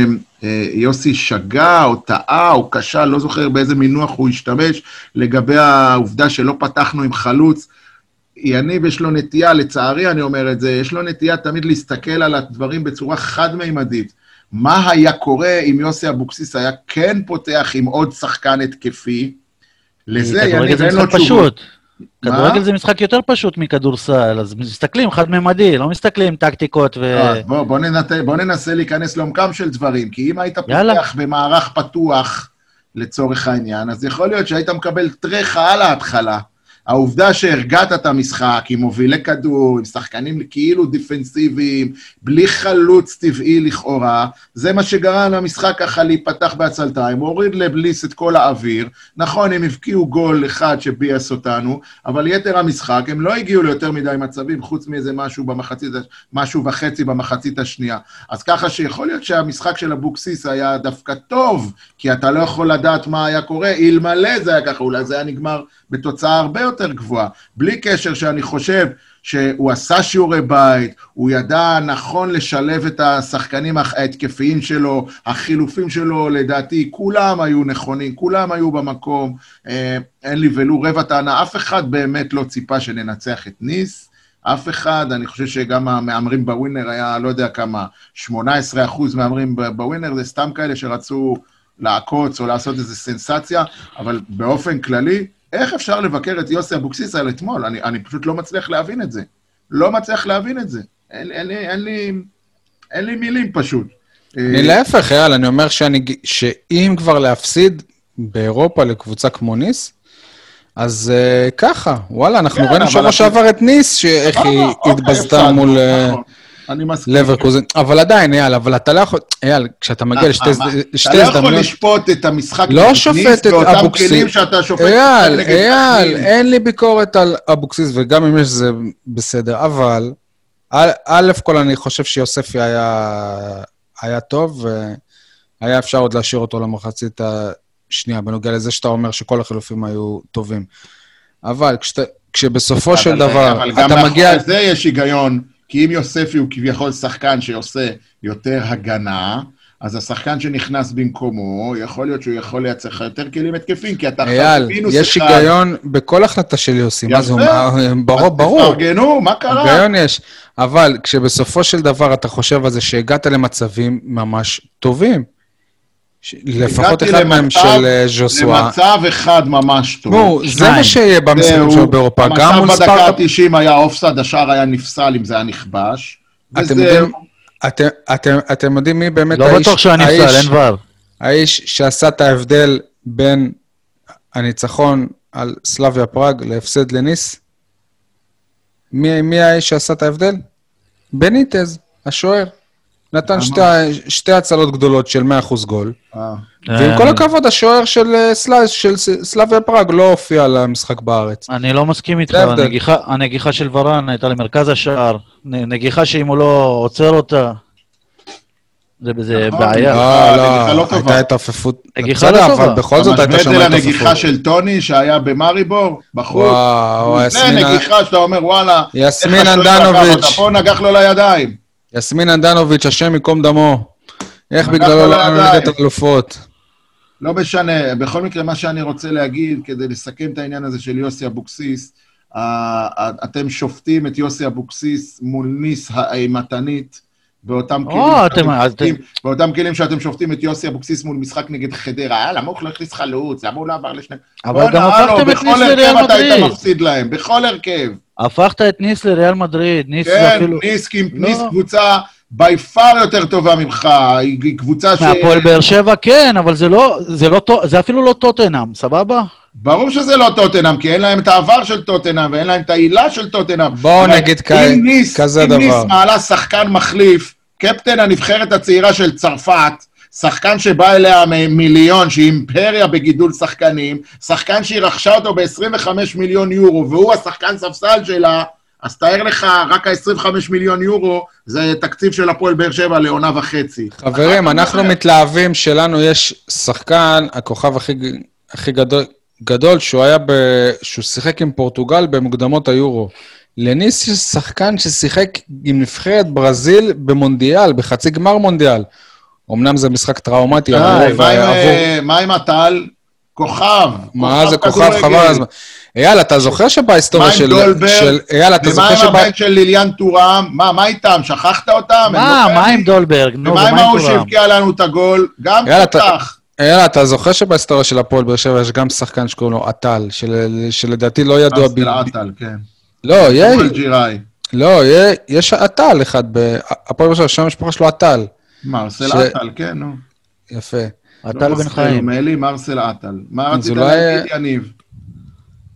אה, יוסי שגה או טעה או כשל, לא זוכר באיזה מינוח הוא השתמש, לגבי העובדה שלא פתחנו עם חלוץ, יניב יש לו נטייה, לצערי אני אומר את זה, יש לו נטייה תמיד להסתכל על הדברים בצורה חד-מימדית. מה היה קורה אם יוסי אבוקסיס היה כן פותח עם עוד שחקן התקפי? לזה יניב אין לו תשובות. כדורגל זה משחק יותר פשוט מכדורסל, אז מסתכלים חד-ממדי, לא מסתכלים טקטיקות ו... אה, בוא, בוא, ננת... בוא ננסה להיכנס לעומקם של דברים, כי אם היית פותח במערך פתוח, לצורך העניין, אז יכול להיות שהיית מקבל טרחה על ההתחלה. העובדה שהרגעת את המשחק עם מובילי כדור, עם שחקנים כאילו דיפנסיביים, בלי חלוץ טבעי לכאורה, זה מה שגרם למשחק ככה להיפתח בעצלתיים, הוריד לבליס את כל האוויר. נכון, הם הבקיעו גול אחד שביאס אותנו, אבל יתר המשחק, הם לא הגיעו ליותר מדי מצבים, חוץ מאיזה משהו במחצית, משהו וחצי במחצית השנייה. אז ככה שיכול להיות שהמשחק של אבוקסיס היה דווקא טוב, כי אתה לא יכול לדעת מה היה קורה, אלמלא זה היה ככה, אולי זה היה נגמר בתוצאה הרבה יותר גבוהה. בלי קשר שאני חושב שהוא עשה שיעורי בית, הוא ידע נכון לשלב את השחקנים ההתקפיים שלו, החילופים שלו, לדעתי, כולם היו נכונים, כולם היו במקום, אה, אין לי ולו רבע טענה, אף אחד באמת לא ציפה שננצח את ניס. אף אחד, אני חושב שגם המהמרים בווינר היה, לא יודע כמה, 18 אחוז מהמרים בווינר, זה סתם כאלה שרצו לעקוץ או לעשות איזו סנסציה, אבל באופן כללי, איך אפשר לבקר את יוסי אבוקסיס על אתמול? אני, אני פשוט לא מצליח להבין את זה. לא מצליח להבין את זה. אין, אין, אין, אין, לי, אין לי מילים פשוט. אני אה, להפך, אייל, אני אומר שאני, שאם כבר להפסיד באירופה לקבוצה כמו ניס, אז uh, ככה, וואלה, אנחנו כן, ראינו שבוע שעבר את ניס, שאיך היא אוקיי, התבזתה מול... אה, נכון. אני מסכים. לברקוזן, אבל עדיין, אייל, אבל אתה לא יכול, אייל, כשאתה מגיע לשתי הזדמנויות... אתה לא יכול לשפוט את המשחק לא שופט את אבוקסיס. אייל, אייל, אין לי ביקורת על אבוקסיס, וגם אם יש זה בסדר, אבל, א' כל אני חושב שיוספי היה טוב, והיה אפשר עוד להשאיר אותו למחצית השנייה, בנוגע לזה שאתה אומר שכל החילופים היו טובים. אבל כשבסופו של דבר, אתה מגיע... אבל גם מאחורי זה יש היגיון. כי אם יוספי הוא כביכול שחקן שעושה יותר הגנה, אז השחקן שנכנס במקומו, יכול להיות שהוא יכול לייצר לך יותר כלים התקפים, כי אתה חייב מינוס אחד. אייל, יש היגיון בכל החלטה של יוסי, מה זה, ברור, ברור. תפרגנו, מה קרה? היגיון יש, אבל כשבסופו של דבר אתה חושב על זה שהגעת למצבים ממש טובים, לפחות אחד מהם של אה, ז'וסווה. למצב אחד ממש טוב. נו, זה מה שיהיה במשחקים שלו באירופה. גם מול ספרטה... המצב בדקה ה-90 היה אופסד, השער היה נפסל אם זה היה נכבש. אתם יודעים... אתם, אתם, אתם יודעים מי באמת לא האיש... לא בטוח שהיה נפסל, אין דבר. האיש שעשה את ההבדל בין הניצחון על סלאביה פראג להפסד לניס? מי, מי האיש שעשה את ההבדל? בניטז, השוער. נתן שתי, שתי הצלות גדולות של 100% גול. אה. ועם כל הכבוד, השוער של, אה, סל, של סלאביה פראג לא הופיע למשחק בארץ. אני לא מסכים איתך, הנגיחה, הנגיחה של ורן הייתה למרכז השער, נגיחה שאם הוא לא עוצר אותה, זה, זה נכון, בעיה. לא, לא, לא הייתה התעופפות. נגיחה לא טובה. אבל בכל זאת הייתה שם התעופפות. לנגיחה של טוני שהיה במאריבור, בחוץ. וואו, יסמין... זה נגיחה שאתה אומר, וואלה, יסמין אנדנוביץ'. פה נגח לו לידיים. יסמין אנדנוביץ', השם ייקום דמו. איך בגללו לא ליגת האלופות? לא משנה. בכל מקרה, מה שאני רוצה להגיד, כדי לסכם את העניין הזה של יוסי אבוקסיס, אתם שופטים את יוסי אבוקסיס מול ניס האימתנית, באותם כלים, אתם, שופטים, באותם כלים שאתם שופטים את יוסי אבוקסיס מול משחק נגד חדרה, אה, למה הוא לא הכניס חלוץ? למה הוא לא עבר לשני... אבל גם הפכתם את ניס לריאל מדריד. בכל הרכב אתה היית מפסיד להם, בכל הרכב. הפכת את ניס לריאל מדריד, ניס כן, זה אפילו... כן, ניס, לא. ניס קבוצה by far יותר טובה ממך, היא קבוצה ש... מהפועל באר שבע כן, אבל זה לא, זה לא, זה אפילו לא טוטנאם, סבבה? ברור שזה לא טוטנאם, כי אין להם את העבר של טוטנאם ואין להם את העילה של טוטנאם. בואו נגיד כזה דבר. אם ניס מעלה שחקן מחליף, קפטן הנבחרת הצעירה של צרפת, שחקן שבא אליה מיליון, שהיא אימפריה בגידול שחקנים, שחקן שהיא רכשה אותו ב-25 מיליון יורו, והוא השחקן ספסל שלה, אז תאר לך, רק ה-25 מיליון יורו זה תקציב של הפועל באר שבע לעונה וחצי. חברים, אנחנו? מתלהבים שלנו יש שחקן, הכוכב הכי, הכי גדול, גדול, שהוא היה ב... שהוא שיחק עם פורטוגל במוקדמות היורו. לניס יש שחקן ששיחק עם נבחרת ברזיל במונדיאל, בחצי גמר מונדיאל. אמנם זה משחק טראומטי, אבל מה עם, עבור... אה, מה עם הטל? כוכב. מה זה כוכב. חבל על הזמן. אייל, אתה זוכר שבהיסטוריה מה עם של... דולברג? של... אייל, אתה ומה זוכר עם שב... הבן של ליליאן טורם? מה, מה איתם? שכחת אותם? מה, לא מה? עם דולברג? נו, ומה עם ומה עם ההוא? שהבקיע לנו את הגול? גם פותח. אייל, אתה זוכר שבהיסטוריה של הפועל באר שבע יש גם שחקן שקוראים לו עטל, של... שלדעתי לא ידוע... ב... אסטל עטל, כן. לא, יהיה... ג'יראי. לא, יהיה... יש עטל אחד ב... הפועל באר שבע, שם המשפחה שלו עטל. מרסל עטל, כן, נו. יפה. עטל לא בן מרסל, חיים. מלי, מרסל עטל. מה רצית להגיד, יניב?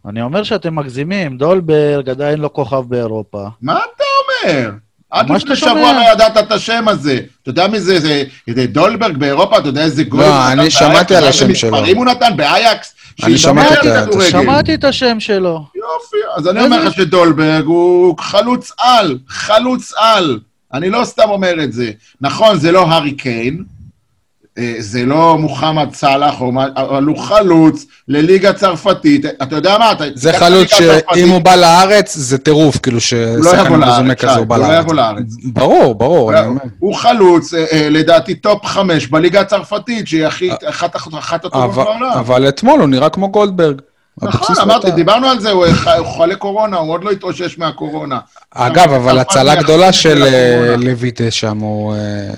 אני אומר שאתם מגזימים, דולברג עדיין לא כוכב באירופה. מה אתה אומר? עד לפני שבוע. לא ידעת את השם הזה. אתה יודע מי זה? זה זה דולברג באירופה? אתה יודע איזה גול לא, אני? שמעתי על השם איזה שלו. מספרים הוא נתן באייקס? אני שמעתי את ה- כדורגל. שמעתי את השם שלו. יופי, אז אני אומר לך שדולברג הוא חלוץ על, חלוץ על. אני לא סתם אומר את זה. נכון, זה לא הארי קיין, אה, זה לא מוחמד סאלח, או מה- אבל הוא חלוץ לליגה צרפתית. אתה יודע מה? אתה- זה חלוץ שאם הוא בא לארץ, זה טירוף, כאילו לא ששחקן יבוא מזומה לארץ, כזה הוא בא הוא לא לארץ. יבוא לארץ. ברור, ברור, אומר. הוא חלוץ, אה, אה, לדעתי top חמש בליגה הצרפתית, שהיא אחת הטובות בעולם. אבל אתמול הוא נראה כמו גולדברג. נכון, אמרתי, לא דיברנו על זה, הוא הוא חולה קורונה, הוא עוד לא התאושש מהקורונה. אגב, אבל הצלה גדולה של אה. לויטה שם, הוא... אה,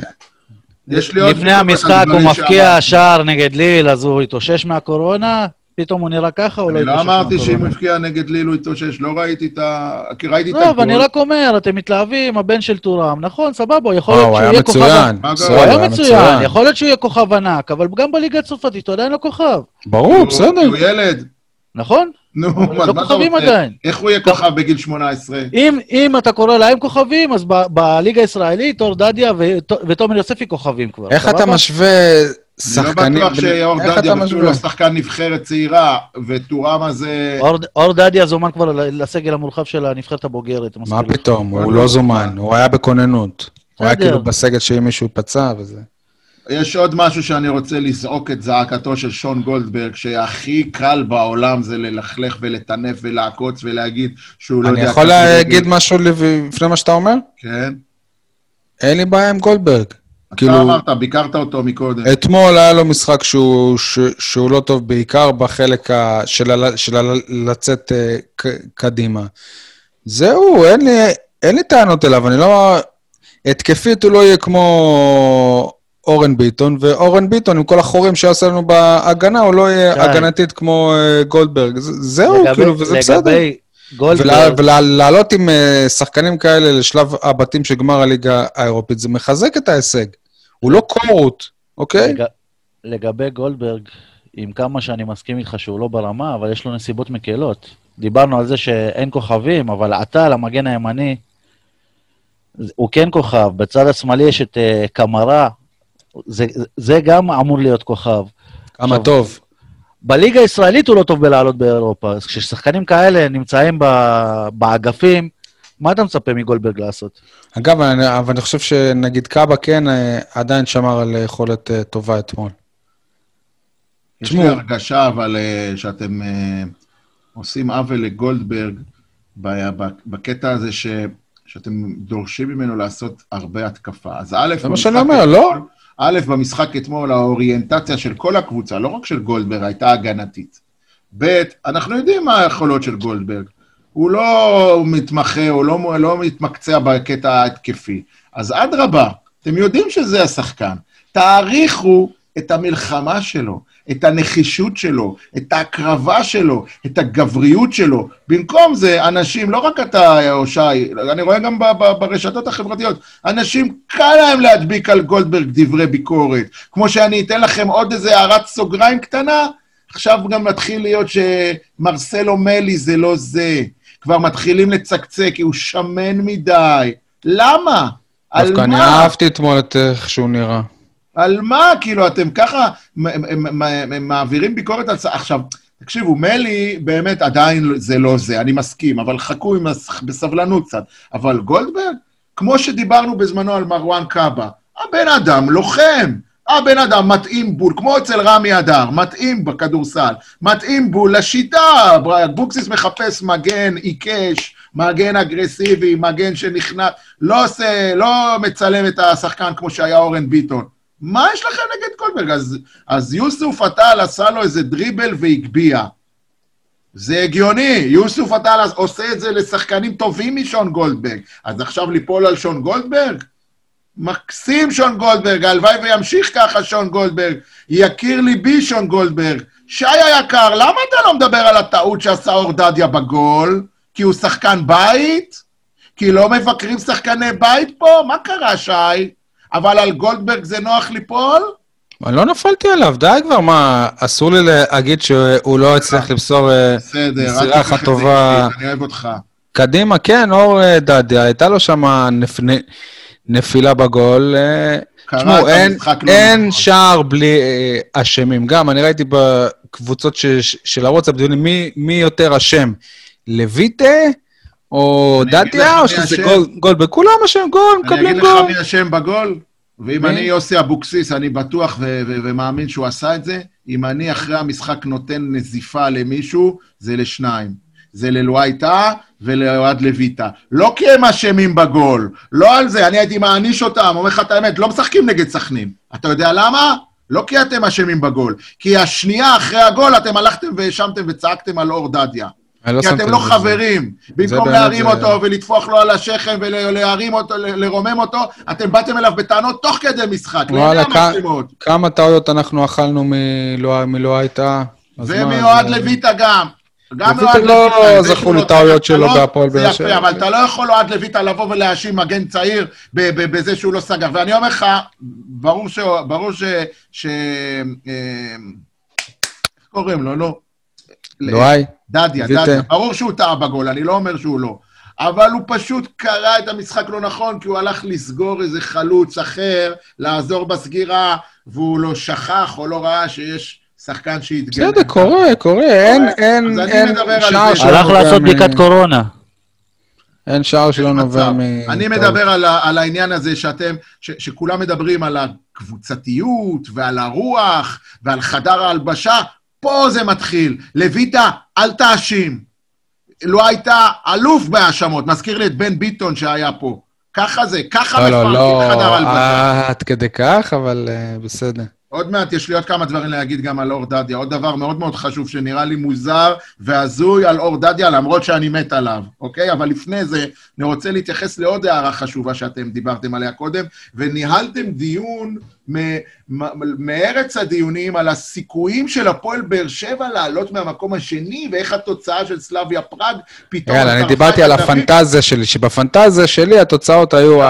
יש לי עוד לפני המשחק הוא מבקיע. שער נגד ליל, אז הוא התאושש מהקורונה, פתאום הוא נראה ככה, הוא לא אני לא התאושש אמרתי שאם הוא מהקורונה. הבקיע נגד ליל הוא התאושש, לא ראיתי את ה... כי ראיתי את לא, אבל הגול. אני רק אומר, אתם מתלהבים, הבן של טורם, נכון, סבבה, הוא יכול להיות הוא שהוא היה יהיה כוכב... מצוין. מה בסדר, קרה? הוא היה מצוין, יכול להיות שהוא יהיה כוכב ענק, אבל גם בליגה הצרפתית הוא עדיין לא כוכב, ברור, הוא- בסדר. הוא ילד. נכון? נו, מה לא מה אתה כוכבים רוצה? עדיין. איך הוא יהיה כוכב בגיל 18? אם, אם אתה קורא להם כוכבים, אז ב- בליגה הישראלית, אור דדיה ות- ותומר יוספי כוכבים כבר. איך אתה? משווה אני שחקנים... לא בטוח שאור דדיה משווה? לא שחקן נבחרת צעירה, וטורמה זה... אור, אור דדיה זומן כבר ל- לסגל המורחב של הנבחרת הבוגרת. אני מה. פתאום, הוא לא זומן, הוא היה בכוננות. הוא היה. כאילו בסגל שאם מישהו פצע וזה. יש עוד משהו שאני רוצה לזעוק את זעקתו של שון גולדברג, שהכי קל בעולם זה ללכלך ולטנף ולעקוץ ולהגיד שהוא לא יודע... אני יכול. להגיד משהו לפ- לפני מה שאתה אומר? כן. אין לי בעיה עם גולדברג. אתה כאילו, אמרת, ביקרת אותו מקודם. אתמול היה לו משחק שהוא, ש, שהוא לא טוב, בעיקר בחלק ה, של, ה, של ה, לצאת uh, ק, קדימה. זהו, אין לי, אין לי טענות אליו, אני לא... התקפית הוא לא יהיה כמו אורן ביטון, ואורן ביטון, עם כל החורים שעשה לנו בהגנה, הוא לא יהיה שי. הגנתית כמו uh, גולדברג. זהו, לגבי- כאילו, וזה בסדר. לגבי גולדברג, ולעלות עם אה, שחקנים כאלה לשלב הבתים של גמר הליגה האירופית, זה מחזק את ההישג. הוא לא קורות, אוקיי? לג... לגבי גולדברג, עם כמה שאני מסכים איתך שהוא לא ברמה, אבל יש לו נסיבות מקלות. דיברנו על זה שאין כוכבים, אבל עטל, המגן הימני, הוא כן כוכב. בצד השמאלי יש את uh, קמרה, זה, זה גם אמור להיות כוכב. כמה עכשיו, טוב. בליגה הישראלית הוא לא טוב בלעלות באירופה, אז כששחקנים כאלה נמצאים ב- באגפים, מה אתה מצפה מגולדברג לעשות? אגב, אני, אבל אני חושב שנגיד קאבה כן אה, עדיין שמר על יכולת אה, טובה אתמול. יש. לי הרגשה, אבל אה, שאתם עושים עוול לגולדברג בקטע הזה ש... שאתם דורשים ממנו לעשות הרבה התקפה. אז א', זה מה שאני אומר, לא? א', במשחק אתמול האוריינטציה של כל הקבוצה, לא רק של גולדברג, הייתה הגנתית. ב', אנחנו יודעים מה היכולות של גולדברג. הוא לא מתמחה, הוא לא, לא מתמקצע בקטע ההתקפי. אז אדרבה, אתם יודעים שזה השחקן. תעריכו את המלחמה שלו, את הנחישות שלו, את ההקרבה שלו, את הגבריות שלו. במקום זה, אנשים, לא רק אתה, או שי, אני רואה גם ברשתות החברתיות, אנשים, קל להם להדביק על גולדברג דברי ביקורת. כמו שאני אתן לכם עוד איזה הערת סוגריים קטנה, עכשיו גם מתחיל להיות שמרסלו מלי זה לא זה. כבר מתחילים לצקצק, כי הוא שמן מדי. למה? על דווקא אני מה? אהבתי אתמול את איך שהוא נראה. על מה? כאילו, אתם ככה מעבירים ביקורת על... עכשיו, תקשיבו, מלי באמת עדיין זה לא זה, אני מסכים, אבל חכו עם הס- בסבלנות קצת. אבל גולדברג, כמו שדיברנו בזמנו על מרואן קאבה, הבן אדם לוחם. הבן אדם מתאים בול, כמו אצל רמי אדר, מתאים בכדורסל, מתאים בול לשיטה. אבוקסיס מחפש מגן עיקש, מגן אגרסיבי, מגן שנכנס, לא עושה, לא מצלם את השחקן כמו שהיה אורן ביטון. מה יש לכם נגד גולדברג? אז, אז יוסוף עטל עשה לו איזה דריבל והגביה. זה הגיוני, יוסוף עטל עושה את זה לשחקנים טובים משון גולדברג. אז עכשיו ליפול על שון גולדברג? מקסים שון גולדברג, הלוואי וימשיך ככה שון גולדברג. יכיר ליבי שון גולדברג. שי היקר, למה אתה לא מדבר על הטעות שעשה אורדדיה בגול? כי הוא שחקן בית? כי לא מבקרים שחקני בית פה? מה קרה, שי? אבל על גולדברג זה נוח ליפול? אני לא נפלתי עליו, די כבר, מה, אסור לי להגיד שהוא לא הצליח למסור אה, מסירה אחת טובה. אני אוהב אותך. קדימה, כן, אור אה, דדיה, הייתה לו שם נפילה בגול. אה, תשמעו, אין, לא אין נכון. שער בלי אשמים. גם, אני ראיתי בקבוצות ש... של הוואטסאפ דיונים מי, מי יותר אשם, לויטה או אני דדיה, או שזה אשם. גול, גול בכולם אשם, גול, אני מקבלים אגיד לך גול. מי אשם בגול, ואם מי? אני יוסי אבוקסיס, אני בטוח ומאמין שהוא עשה את זה, אם אני אחרי המשחק נותן נזיפה למישהו, זה לשניים. זה ללואי טאה ולאוהד לויטה. לא כי הם אשמים בגול, לא על זה, אני הייתי מעניש אותם, אומר לך את האמת, לא משחקים נגד סכנין. אתה יודע למה? לא כי אתם אשמים בגול, כי השנייה אחרי הגול אתם הלכתם והאשמתם וצעקתם על אור דדיה. לא כי אתם לא. חברים. במקום באמת, להרים זה- אותו ולטפוח לו על השכם ולהרים אותו, לרומם אותו, אתם באתם אליו בטענות תוך כדי משחק. וואלה. כמה טעויות אנחנו אכלנו מלא הייתה. ומיועד זה- לויטה גם. גם לויטה מיועד לא לויטה, זה זכו לטעויות שלו בהפועל זה באר יפה, שבע. אבל אתה לא יכול אוהד לויטה לבוא ולהאשים מגן צעיר בזה שהוא לא סגר. ואני אומר לך, ברור ש... ברור ש... אה, איך קוראים לו? לא. לואי? דדיה. דדיה. ברור שהוא טעה בגול, אני לא אומר שהוא לא. אבל הוא פשוט קרא את המשחק לא נכון, כי הוא הלך לסגור איזה חלוץ אחר, לעזור בסגירה, והוא לא שכח או לא ראה שיש שחקן שהתגלה. בסדר, קורה, קורה, אין, אין, אז אני אין מדבר על שער זה. שלא הלך נובע לעשות מ- בדיקת קורונה. אין שער שלא נובע. מ... אני. מדבר על, על העניין הזה שאתם, ש, שכולם מדברים על הקבוצתיות ועל הרוח ועל חדר ההלבשה, פה זה מתחיל. לויטה, אל תאשים. לא הייתה אלוף בהאשמות, מזכיר לי את בן ביטון שהיה פה. ככה זה, ככה לא, לא, לא, מפרקים חדר הלבשה. אה, עד כדי כך, אבל אה, בסדר. עוד מעט יש לי עוד כמה דברים להגיד גם על אור דדיה. עוד דבר מאוד מאוד חשוב שנראה לי מוזר והזוי על אור דדיה, למרות שאני מת עליו, אוקיי? אבל לפני זה, אני רוצה להתייחס לעוד הערה חשובה שאתם דיברתם עליה קודם, וניהלתם דיון מ- מ- מארץ הדיונים על הסיכויים של הפועל באר שבע לעלות מהמקום השני, ואיך התוצאה של סלאביה פראג פתאום... יאללה, אני דיברתי על. הפנטזיה שלי, שבפנטזיה שלי התוצאות היו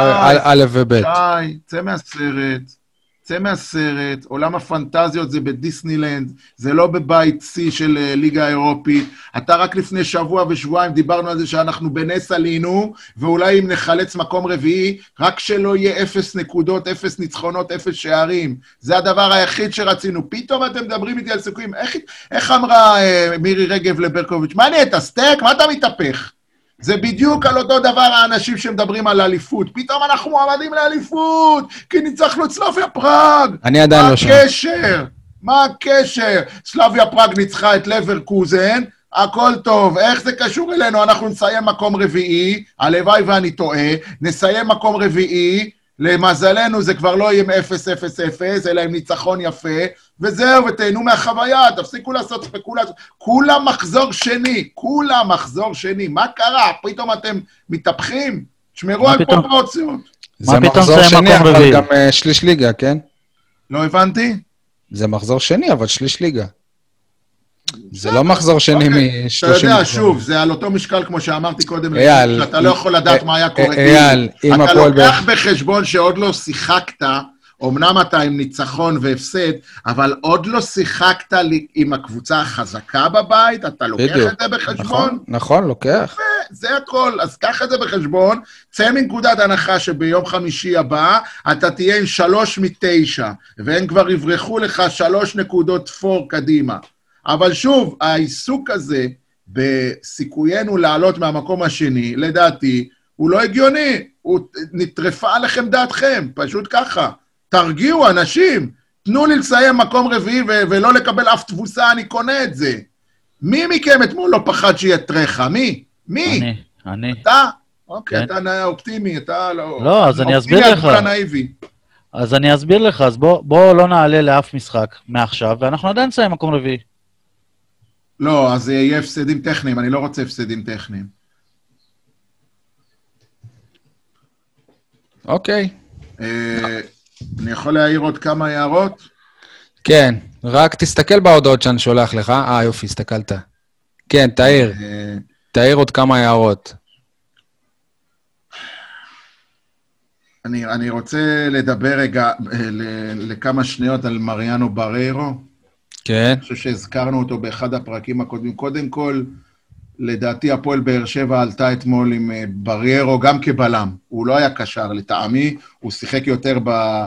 א' וב'. די, צא מהסרט. צא מהסרט, עולם הפנטזיות זה בדיסנילנד, זה לא בבית שיא של אה, ליגה האירופית. אתה רק לפני שבוע ושבועיים דיברנו על זה שאנחנו בנס עלינו, ואולי אם נחלץ מקום רביעי, רק שלא יהיה אפס נקודות, אפס ניצחונות, אפס שערים. זה הדבר היחיד שרצינו. פתאום אתם מדברים איתי על סיכויים. איך, איך אמרה אה, מירי רגב לברקוביץ'? מה נהיית, סטייק? מה אתה מתהפך? זה בדיוק על אותו דבר האנשים שמדברים על אליפות. פתאום אנחנו מועמדים לאליפות, כי ניצחנו את סלאביה פראג. אני עדיין מה לא שם. הקשר? מה הקשר? סלאביה פראג ניצחה את לברקוזן, הכל טוב. איך זה קשור אלינו? אנחנו נסיים מקום רביעי, הלוואי ואני טועה, נסיים מקום רביעי, למזלנו זה כבר לא יהיה עם 0-0-0, אלא עם ניצחון יפה, וזהו, ותהנו מהחוויה, תפסיקו לעשות ספקולציות. כולם מחזור שני, כולם מחזור שני. מה קרה? פתאום אתם מתהפכים? תשמרו מה על פתאום? פרופורציות. זה מחזור זה שני, אבל? גם אה, שליש ליגה, כן? לא הבנתי? זה מחזור שני, אבל שליש ליגה. זה לא מחזור שני אוקיי. מ-30... אתה יודע, שוב, זה על אותו משקל, כמו שאמרתי קודם, שאתה לא יכול לדעת מה היה קורה. אייל, כאילו. אם אתה הפועל לוקח בחשבון שעוד לא שיחקת, אמנם אתה עם ניצחון והפסד, אבל עוד לא שיחקת עם הקבוצה החזקה בבית, אתה לוקח בדיוק. את זה בחשבון? נכון, נכון, לוקח. זה הכל, אז קח את זה בחשבון, צא מנקודת הנחה שביום חמישי הבא אתה תהיה עם שלוש מתשע, והם כבר יברחו לך שלוש נקודות פור קדימה. אבל שוב, העיסוק הזה בסיכויינו לעלות מהמקום השני, לדעתי, הוא לא הגיוני. הוא נטרפה עליכם דעתכם, פשוט ככה. תרגיעו, אנשים. תנו לי לסיים מקום רביעי ו- ולא לקבל אף תבוסה, אני קונה את זה. מי מכם אתמול לא פחד שיתריך? מי? מי? אני, אני. אתה? אוקיי, כן. אתה נ- אופטימי, אתה לא... לא, אז אני אסביר לך. אז אני אסביר לך, אז בוא, בוא לא נעלה לאף משחק מעכשיו, ואנחנו עדיין נסיים מקום רביעי. לא, אז יהיה הפסדים טכניים, אני לא רוצה הפסדים טכניים. אוקיי. אה, אני יכול להעיר עוד כמה הערות? כן, רק תסתכל בהודעות שאני שולח לך. אה, יופי, הסתכלת. כן, תעיר, אה, תעיר עוד כמה הערות. אני, אני רוצה לדבר רגע אה, ל- לכמה שניות על מריאנו בריירו. כן, אני חושב שהזכרנו אותו באחד הפרקים הקודמים. קודם כל, לדעתי הפועל באר שבע עלתה אתמול עם אה, בריירו גם כבלם. הוא לא היה קשר לטעמי, הוא שיחק יותר ב, ב,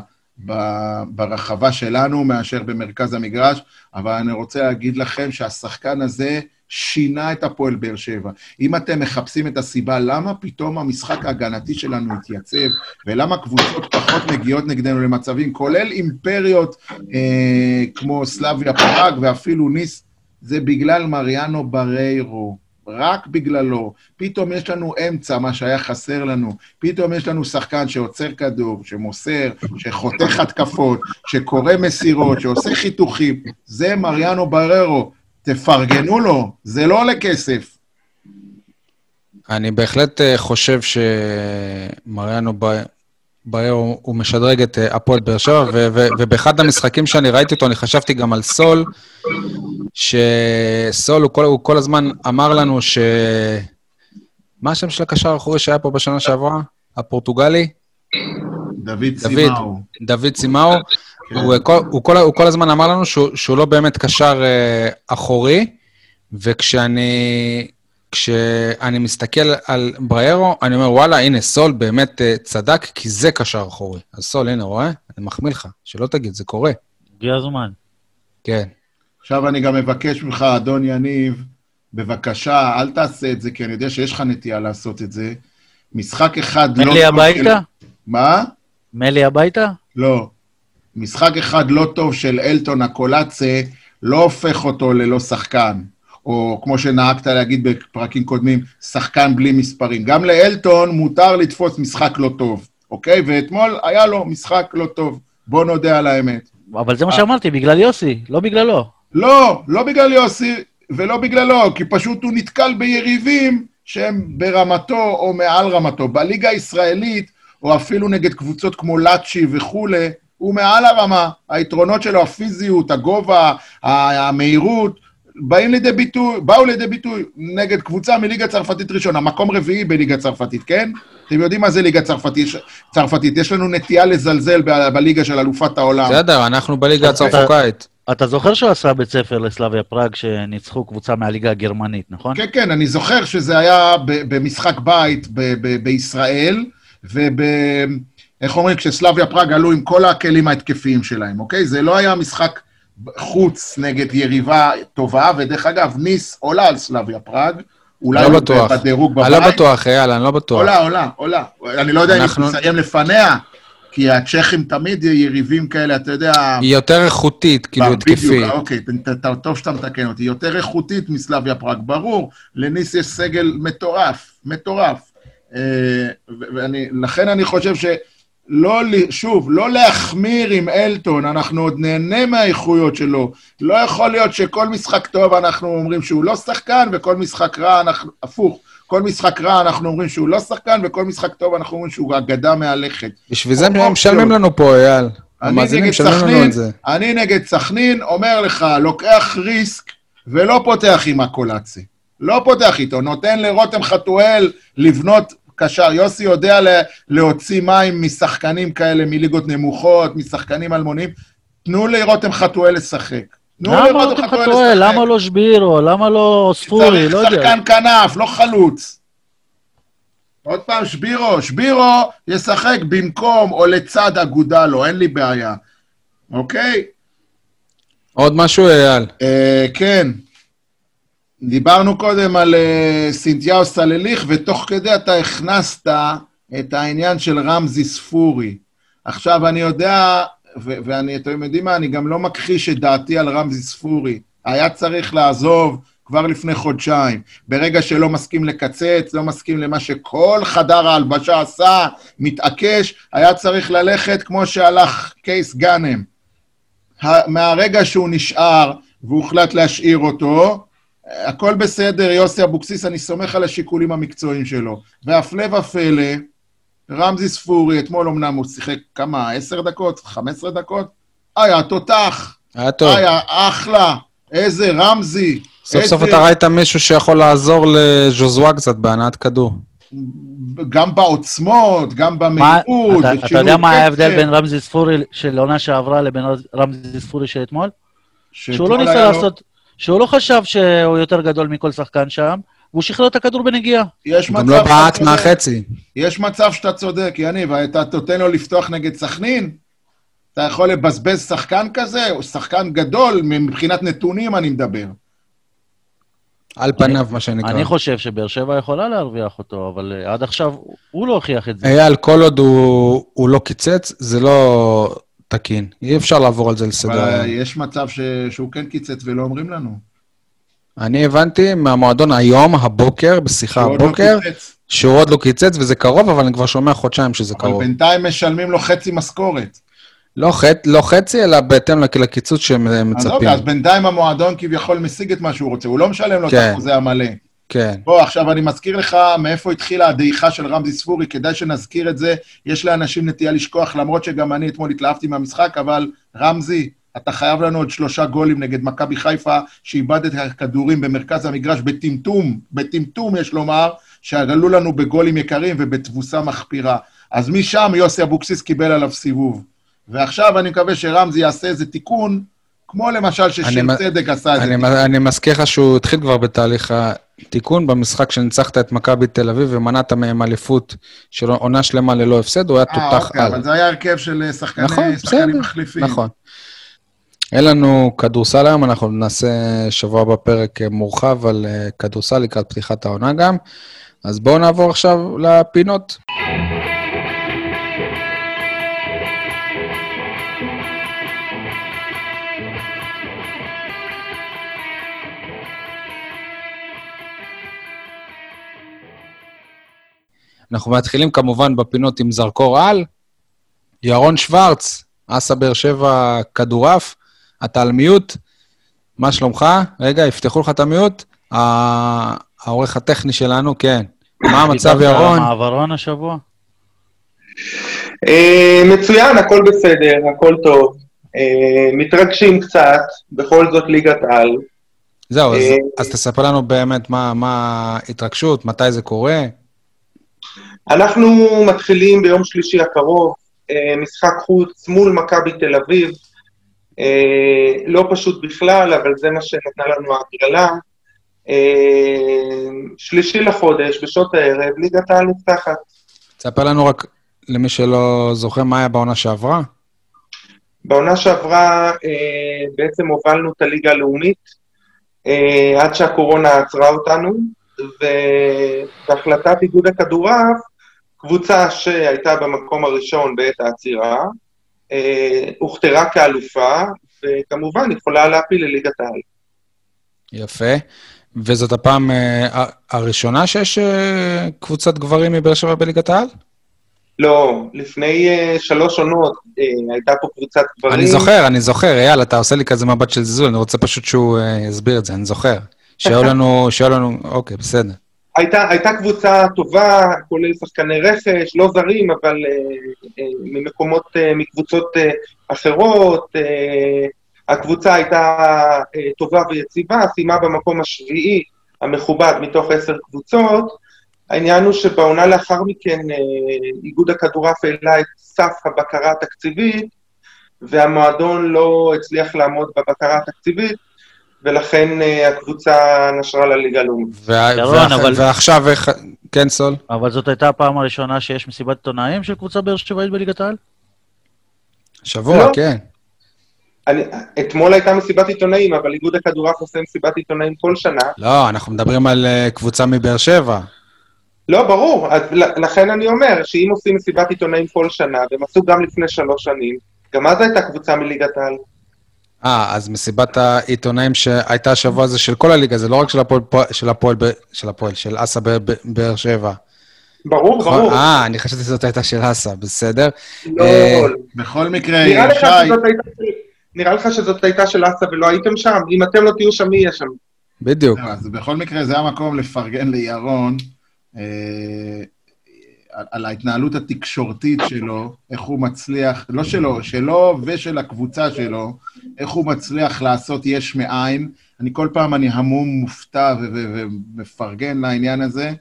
ברחבה שלנו מאשר במרכז המגרש, אבל אני רוצה להגיד לכם שהשחקן הזה שינה את הפועל באר שבע. אם אתם מחפשים את הסיבה למה פתאום המשחק ההגנתי שלנו התייצב, ולמה קבוצות פחות מגיעות נגדנו למצבים, כולל אימפריות אה, כמו סלאביה פראג ואפילו ניס, זה בגלל מריאנו בריירו. רק בגללו. פתאום יש לנו אמצע, מה שהיה חסר לנו. פתאום יש לנו שחקן שעוצר כדור, שמוסר, שחותך התקפות, שקורא מסירות, שעושה חיתוכים. זה מריאנו בררו. תפרגנו לו, זה לא עולה כסף. אני בהחלט אה, חושב שמריאנו ב- בריירו הוא משדרג את אה, הפועל באר שבע, ובאחד המשחקים שאני ראיתי אותו, אני חשבתי גם על סול, שסול, הוא כל, הוא כל הזמן אמר לנו ש... מה השם של הקשר האחורי שהיה פה בשנה שעברה? הפורטוגלי? דוד סימאו. דוד סימאו. הוא, כל, הוא, כל, הוא כל הזמן אמר לנו שהוא, שהוא לא באמת קשר אה, אחורי, וכשאני כשאני מסתכל על בריירו, אני אומר, וואלה, הנה, סול באמת אה, צדק, כי זה קשר אחורי. אז סול, הנה, רואה? אני מחמיא לך, שלא תגיד, זה קורה. הגיע הזמן. כן. עכשיו אני גם מבקש ממך, אדון יניב, בבקשה, אל תעשה את זה, כי אני יודע שיש לך נטייה לעשות את זה. משחק אחד לא... מלי הביתה? של- מה? מלי הביתה? לא. משחק אחד לא טוב של אלטון הקולאצה לא הופך אותו ללא שחקן. או כמו שנהגת להגיד בפרקים קודמים, שחקן בלי מספרים. גם לאלטון מותר לתפוס משחק לא טוב, אוקיי? ואתמול היה לו משחק לא טוב. בוא נודה על האמת. אבל זה מה אה. שאמרתי, בגלל יוסי, לא בגללו. לא, לא בגלל יוסי ולא בגללו, כי פשוט הוא נתקל ביריבים שהם ברמתו או מעל רמתו. בליגה הישראלית, או אפילו נגד קבוצות כמו לאצ'י וכולי, הוא מעל הרמה. היתרונות שלו, הפיזיות, הגובה, המהירות, באים לידי ביטוי, באו לידי ביטוי נגד קבוצה מליגה צרפתית ראשונה, מקום רביעי בליגה צרפתית, כן? אתם יודעים מה זה ליגה צרפתית? צרפתית. יש לנו נטייה לזלזל ב- בליגה של אלופת העולם. בסדר, אנחנו בליגה אתה- הצרפוקאית. אתה זוכר שהוא עשה בית ספר לסלאביה פראג שניצחו קבוצה מהליגה הגרמנית, נכון? כן, כן, אני זוכר שזה היה ב- במשחק בית ב- ב- בישראל, וב... איך אומרים? כשסלאביה פראג עלו עם כל הכלים ההתקפיים שלהם, אוקיי? זה לא היה משחק חוץ נגד יריבה טובה, ודרך אגב, ניס עולה על סלאביה פראג. אולי לא בטוח. בדירוג בבית. אני לא בטוח, אייל, אני לא בטוח. עולה, עולה, עולה. אני לא יודע אם אנחנו- היא תסיים לפניה, כי הצ'כים תמיד יריבים כאלה, אתה יודע... היא יותר איכותית, כאילו, בדיוק, התקפית. אוקיי, טוב שאתה מתקן אותי. יותר איכותית מסלאביה פראג, ברור. לניס יש סגל מטורף, מטורף. אה, ו- ואני, לכן אני חושב שלא, ל- שוב, לא להחמיר עם אלטון, אנחנו עוד נהנה מהאיכויות שלו. לא יכול להיות שכל משחק טוב אנחנו אומרים שהוא לא שחקן, וכל משחק רע אנחנו, הפוך. כל משחק רע אנחנו אומרים שהוא לא שחקן, וכל משחק טוב אנחנו אומרים שהוא אגדה מהלכת. בשביל זה. הם משלמים לנו פה, אייל. המאזינים משלמים לנו את זה. אני נגד סכנין, אומר לך, לוקח ריסק ולא פותח עם הקולאצי. לא פותח איתו, נותן לרותם חתואל לבנות קשר. יוסי יודע להוציא מים משחקנים כאלה מליגות נמוכות, משחקנים אלמונים. תנו לרותם חתואל לשחק. תנו למה לרותם רותם חתואל. למה לא שבירו? למה לא ספורי? לא צריך יודע. שחקן כנף, לא חלוץ. עוד פעם, שבירו, שבירו ישחק במקום או לצד אגודלו, אין לי בעיה. אוקיי? עוד משהו, אייל? אה, כן. דיברנו קודם על אה, סינתיהו סלליך, ותוך כדי אתה הכנסת את העניין של רמזי ספורי. עכשיו, אני יודע, ואני, אתם יודעים מה, אני גם לא מכחיש את דעתי על רמזי ספורי. היה צריך לעזוב כבר לפני חודשיים. ברגע שלא מסכים לקצץ, לא מסכים למה שכל חדר ההלבשה עשה, מתעקש, היה צריך ללכת כמו שהלך קייס גאנם. מהרגע שהוא נשאר והוחלט להשאיר אותו, הכל בסדר, יוסי אבוקסיס, אני סומך על השיקולים המקצועיים שלו. והפלא ופלא, רמזי ספורי, אתמול אמנם הוא שיחק כמה, עשר דקות, חמש עשרה דקות? היה תותח, היה טוב. היה אחלה, איזה רמזי. סוף סוף איזה- אתה ראית מישהו שיכול לעזור לז'וזואה קצת בהנעת כדור. גם בעוצמות, גם מה- במהירות, אתה- אתה יודע מה ההבדל בין רמזי ספורי של עונה שעברה לבין רמזי ספורי של אתמול? שהוא לא ניסה לעשות... שהוא לא חשב שהוא יותר גדול מכל שחקן שם, והוא שחרר את הכדור בנגיעה. יש הוא מצב גם לא בעט. מהחצי. יש מצב שאתה צודק, יניב, אתה נותן לו לפתוח נגד סכנין? אתה יכול לבזבז שחקן כזה? הוא שחקן גדול, מבחינת נתונים אני מדבר. על פניו, מה שנקרא. אני חושב שבאר שבע יכולה להרוויח אותו, אבל אה, עד עכשיו הוא לא הוכיח את זה. אייל, כל עוד הוא הוא לא קיצץ, זה לא תקין. אי אפשר לעבור על זה לסדר אבל. יש מצב ש... שהוא כן קיצץ ולא אומרים לנו. אני הבנתי מהמועדון היום, הבוקר, בשיחה שהוא לא הבוקר, קיצץ. שהוא עוד לא קיצץ וזה קרוב, אבל אני כבר שומע חודשיים שזה אבל קרוב. בינתיים משלמים לו חצי משכורת. לא חצ- לא חצי, אלא בהתאם לק- לקיצוץ שהם אז מצפים. אוקיי, אז בינתיים המועדון כביכול משיג את מה שהוא רוצה, הוא לא משלם לו את כן. החוזה המלא. כן. בוא, עכשיו אני מזכיר לך מאיפה התחילה הדעיכה של רמזי ספורי, כדאי שנזכיר את זה. יש לאנשים נטייה לשכוח, למרות שגם אני אתמול התלהבתי מהמשחק, אבל רמזי, אתה חייב לנו עוד שלושה גולים נגד מכבי חיפה, שאיבד את הכדורים במרכז המגרש בטמטום, בטמטום יש לומר, שעלו לנו בגולים יקרים ובתבוסה מחפירה. אז משם יוסי אבוקסיס קיבל עליו סיבוב. ועכשיו אני מקווה שרמזי יעשה איזה תיקון, כמו למשל ששיר צדק עשה את זה. אני מזכיר לך שהוא התחיל כבר בתהליך התיקון במשחק שניצחת את מכבי תל אביב ומנעת מהם אליפות של עונה שלמה ללא הפסד, הוא היה אה, תותח אוקיי, על. אבל זה היה הרכב של אה, שחקני, נכון, שחקנים בסדר, מחליפים. נכון. אין לנו כדורסל היום, אנחנו נעשה שבוע הבא פרק אה, מורחב על אה, כדורסל לקראת פתיחת העונה גם. אז בואו נעבור עכשיו לפינות. אנחנו מתחילים כמובן בפינות עם זרקור על. ירון שוורץ, אסה באר שבע כדורעף, אתה על מיוט, מה שלומך? רגע, יפתחו לך את המיוט. ה- העורך הטכני שלנו, כן. מה המצב, דיברת על ירון? המעברון השבוע? אה, מצוין, הכל בסדר, הכל טוב. אה, מתרגשים קצת, בכל זאת ליגת על. זהו, אז, אה, תספר לנו באמת מה, מה ההתרגשות, מתי זה קורה. אנחנו מתחילים ביום שלישי הקרוב, אה, משחק חוץ מול מכבי תל אביב. אה, לא פשוט בכלל, אבל זה מה שנתנה לנו ההגרלה. אה, שלישי לחודש, בשעות הערב, ליגת העל נפתחת. תספר לנו רק, למי שלא זוכר, מה היה בעונה שעברה. בעונה שעברה בעצם הובלנו את הליגה הלאומית, עד שהקורונה עצרה אותנו, ובהחלטת איגוד הכדורעף, קבוצה שהייתה במקום הראשון בעת העצירה, אה, הוכתרה כאלופה, וכמובן יכולה להפיל לליגת העל. יפה. וזאת הפעם אה, הראשונה שיש אה, קבוצת גברים מבאר שבע בליגת העל? לא, לפני שלוש עונות הייתה פה קבוצת גברים. אני זוכר, אני זוכר, אייל, אתה עושה לי כזה מבט של זלזול, אני רוצה פשוט שהוא יסביר את זה, אני זוכר. שהיו לנו, שהיו לנו, אוקיי, בסדר. הייתה, הייתה קבוצה טובה, כולל שחקני רכש, לא זרים, אבל אה, אה, ממקומות, אה, מקבוצות אה, אחרות. אה, הקבוצה הייתה אה, טובה ויציבה, סיימה במקום השביעי המכובד מתוך עשר קבוצות. העניין הוא שבעונה לאחר מכן אה, איגוד הכדורעף העלה את סף הבקרה התקציבית, והמועדון לא הצליח לעמוד בבקרה התקציבית, ולכן אה, הקבוצה נשרה לליגה הלאומית. ועכשיו איך... כן, סול? אבל זאת הייתה הפעם הראשונה שיש מסיבת עיתונאים של קבוצה באר שבעית בליגת העל? שבוע, לא. כן. אני, אתמול הייתה מסיבת עיתונאים, אבל איגוד הכדורעף עושה מסיבת עיתונאים כל שנה. לא, אנחנו מדברים על אה, קבוצה מבאר שבע. לא, ברור. אז לכן אני אומר שאם עושים מסיבת עיתונאים כל שנה, והם עשו גם לפני שלוש שנים, גם אז הייתה קבוצה מליגת העל. אה, אז מסיבת העיתונאים שהייתה השבוע זה של כל הליגה, זה לא רק של הפועל, של הפועל, של הפועל, של אסא ב- ב- באר שבע. ברור, נכון? ברור. אה, אני חשבתי שזאת הייתה של אסא, בסדר. לא, אה, בכל מקרה, נראה לך שי, שזאת הייתה... נראה לך שזאת הייתה של אסא ולא הייתם שם? אם אתם לא תהיו שם, מי יהיה שם? בדיוק. אז בכל מקרה זה המקום לפרגן לירון אה, על, ההתנהלות התקשורתית שלו, איך הוא מצליח, לא שלו, שלו ושל הקבוצה שלו, איך הוא מצליח לעשות יש מאין. אני כל פעם, אני המום, מופתע ומפרגן לעניין הזה.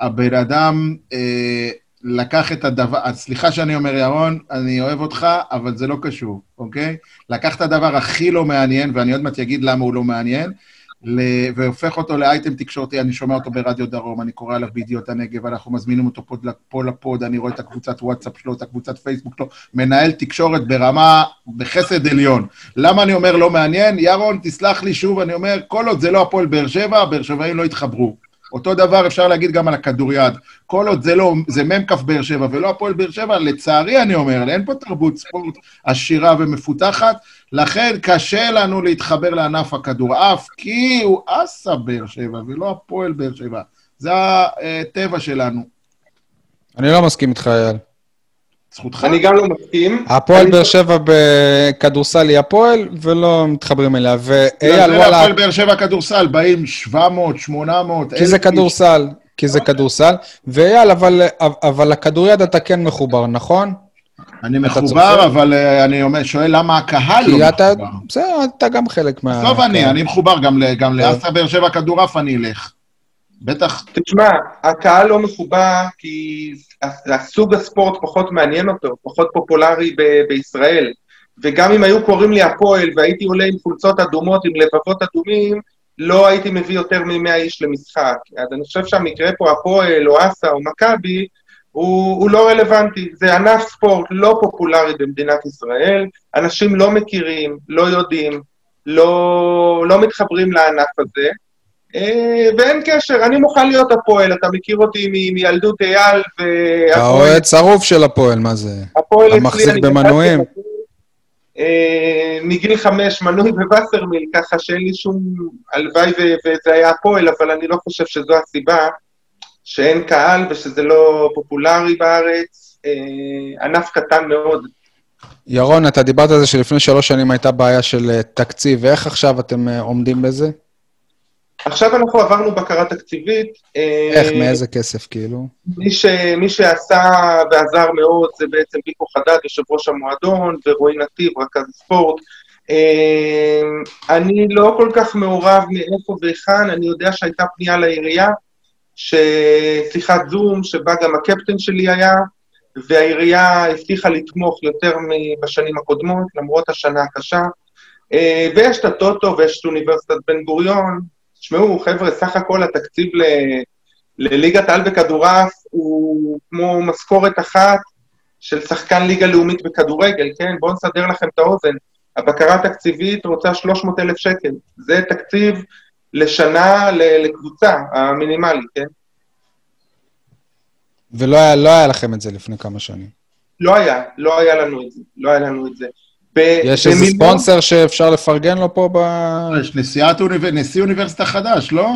הבן אדם אה, לקח את הדבר, סליחה שאני אומר, ירון, אני אוהב אותך, אבל זה לא קשור, אוקיי? לקח את הדבר הכי לא מעניין, ואני עוד מעט אגיד למה הוא לא מעניין, והופך אותו לאייטם תקשורתי, אני שומע אותו ברדיו דרום, אני קורא עליו בידיעות הנגב, אנחנו מזמינים אותו פה, לפוד, אני רואה את הקבוצת וואטסאפ שלו, את הקבוצת פייסבוק שלו, מנהל תקשורת ברמה, בחסד עליון. למה אני אומר לא מעניין? ירון, תסלח לי שוב, אני אומר, כל עוד זה לא הפועל באר שבע, הבאר שבעים לא יתחברו. אותו דבר אפשר להגיד גם על הכדוריד. כל עוד זה לא, זה מ"כ באר שבע ולא הפועל באר שבע, לצערי אני אומר, אין פה תרבות ספורט עשירה ומפותחת, לכן קשה לנו להתחבר לענף הכדורעף, כי הוא אסא באר שבע ולא הפועל באר שבע. זה הטבע שלנו. אני לא מסכים איתך, אייל. זכותך. אני גם לא מסכים. הפועל באר שבע בכדורסל היא הפועל, ולא מתחברים אליה. ואייל, וואלה, הפועל באר שבע כדורסל, באים 700, 800, כי זה אלף. כדורסל, כי זה כדורסל. ואייל, אבל, אבל לכדוריד אתה כן מחובר, נכון? אני מחובר? אבל אה, אני אומר, שואל למה הקהל לא מחובר. בסדר, אתה גם חלק מה... עזוב אני, כן. אני מחובר גם ל- גם לאסא באר שבע כדורעף אני אלך. בטח. תשמע, הקהל לא מחובר כי הסוג הספורט פחות מעניין אותו, פחות פופולרי ב- בישראל. וגם אם היו קוראים לי הפועל והייתי עולה עם חולצות אדומות, עם לבבות אדומים, לא הייתי מביא יותר מ-100 איש למשחק. אז אני חושב שהמקרה פה, הפועל או אסא או מכבי, הוא, הוא לא רלוונטי. זה ענף ספורט לא פופולרי במדינת ישראל, אנשים לא מכירים, לא יודעים, לא, לא מתחברים לענף הזה. אה, ואין קשר, אני מוכן להיות הפועל, אתה מכיר אותי מילדות אייל, אתה והפועל אוהד שרוף של הפועל, מה זה? הפועל אתה אצלי, מחזיק אני במנויים? גדלתי בפועל, אה, מגיל חמש מנוי בווסרמיל, ככה שאין לי שום... הלוואי וזה היה הפועל, אבל אני לא חושב שזו הסיבה שאין קהל ושזה לא פופולרי בארץ. אה, ענף קטן מאוד. ירון, אתה דיברת על זה שלפני שלוש שנים הייתה בעיה של אה, תקציב, ואיך עכשיו אתם אה, עומדים בזה? עכשיו אנחנו עברנו בקרה תקציבית. אה, איך, מאיזה כסף, כאילו? מי, ש, מי שעשה ועזר מאוד זה בעצם ביקו חדד, יושב ראש המועדון, ורועי נתיב, רכז הספורט. אה, אני לא כל כך מעורב מאיפה והיכן, אני יודע שהייתה פנייה לעירייה, ששיחת זום, שבה גם הקפטן שלי היה, והעירייה הבטיחה לתמוך יותר מבשנים הקודמות, למרות השנה הקשה. אה, ויש את הטוטו ויש את אוניברסיטת בן גוריון. תשמעו, חבר'ה, סך הכל התקציב ל... לליגת העל בכדורעף הוא כמו משכורת אחת של שחקן ליגה לאומית בכדורגל, כן? בואו נסדר לכם את האוזן. הבקרה התקציבית רוצה 300 אלף שקל. זה תקציב לשנה לקבוצה, המינימלי, כן? ולא היה, לא היה לכם את זה לפני כמה שנים. לא היה, לא היה לנו את זה, לא היה לנו את זה. ב- יש איזה ספונסר שאפשר לפרגן לו פה ב... יש נשיאת אוניבר... נשיא אוניברסיטה חדש, לא?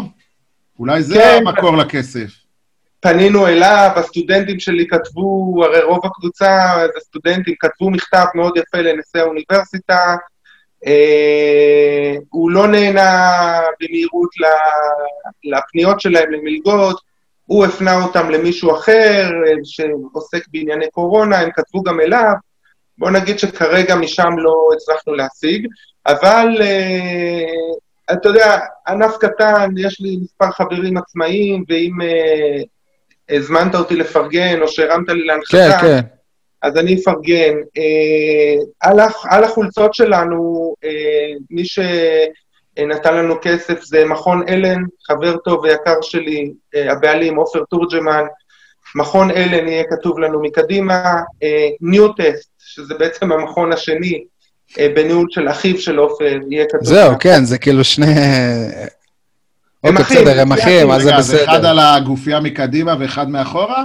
אולי זה כן. המקור לכסף. פנינו אליו, הסטודנטים שלי כתבו, הרי רוב הקבוצה זה סטודנטים, כתבו מכתב מאוד יפה לנשיא האוניברסיטה, אה, הוא לא נהנה במהירות לפניות שלהם למלגות, הוא הפנה אותם למישהו אחר אה, שעוסק בענייני קורונה, הם כתבו גם אליו, בוא נגיד שכרגע משם לא הצלחנו להשיג, אבל אה, אתה יודע, ענף קטן, יש לי מספר חברים עצמאיים, ואם אה, הזמנת אותי לפרגן או שהרמת לי כן, להנחתה, כן. אז אני אפרגן. אה, על, על החולצות שלנו, אה, מי שנתן לנו כסף זה מכון אלן, חבר טוב ויקר שלי, אה, הבעלים עופר תורג'מן. מכון אלן יהיה כתוב לנו מקדימה. ניוטסט, שזה בעצם המכון השני, אה, בניהול של אחיו של עופר, יהיה כתוב. זהו, כן, זה כאילו שני... אוקיי, אחים, בסדר, הם אחים, אז זה אז אחד בסדר. על הגופייה מקדימה ואחד מאחורה?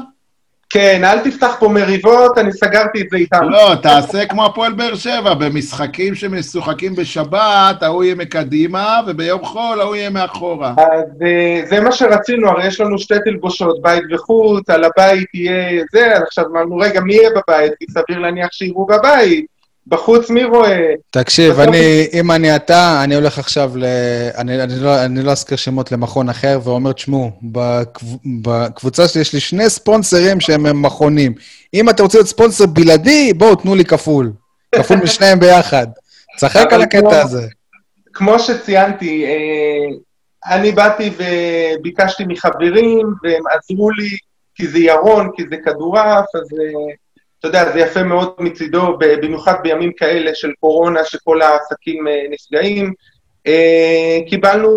כן, אל תפתח פה מריבות, אני סגרתי את זה איתם. לא, תעשה כמו הפועל באר שבע, במשחקים שמשוחקים בשבת, ההוא יהיה מקדימה, וביום חול ההוא יהיה מאחורה. אז אה, זה מה שרצינו, הרי יש לנו שתי תלבושות, בית וחוץ, על הבית יהיה זה, אז עכשיו אמרנו, רגע, מי יהיה בבית? כי סביר להניח שיראו בבית. בחוץ מי רואה? תקשיב, אני, אם אני אתה, אני הולך עכשיו ל... אני, אני, לא, אני לא אזכיר שמות למכון אחר, ואומר, תשמעו, בקב- בקבוצה שלי יש לי שני ספונסרים שהם הם מכונים. אם אתם רוצים להיות ספונסר בלעדי, בואו, תנו לי כפול. כפול משניהם ביחד. צחק על הקטע כמו- הזה. כמו שציינתי, אה, אני באתי וביקשתי מחברים, והם עזרו לי, כי זה ירון, כי זה כדורעף, אז אה, אתה יודע, זה יפה מאוד מצידו, במיוחד בימים כאלה של קורונה, שכל העסקים אה, נפגעים. אה, קיבלנו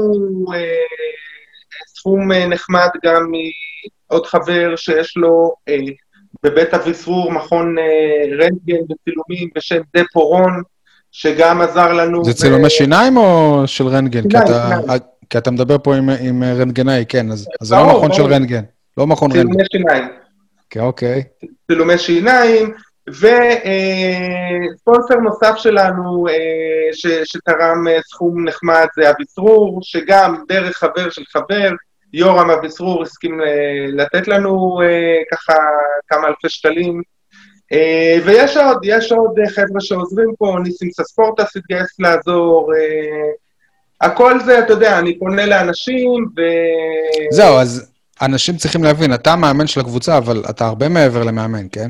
אה, סכום נחמד גם מעוד חבר שיש לו בבית אביסרור מכון רנטגן וצילומים בשם דה פורון, שגם עזר לנו. זה ו- צילומי שיניים או של רנטגן? כי אתה-. כי אתה מדבר פה עם- עם רנטגנאי, כן, אז זה לא מכון של. רנטגן. לא מכון רנטגן. צילומי שיניים. כן, אוקיי. צילומי שיניים, וספונסר נוסף שלנו אה, ש, שתרם אה, סכום נחמד זה אביסרור, שגם דרך חבר של חבר, יורם אביסרור הסכים אה, לתת לנו אה, ככה כמה אלפי שקלים. אה, ויש עוד, יש עוד אה, חבר'ה שעוזרים פה, ניסים סספורטס התגייס לעזור, אה, הכל זה, אתה יודע, אני פונה לאנשים, ו... זהו, אז אנשים צריכים להבין, אתה המאמן של הקבוצה, אבל אתה הרבה מעבר למאמן, כן?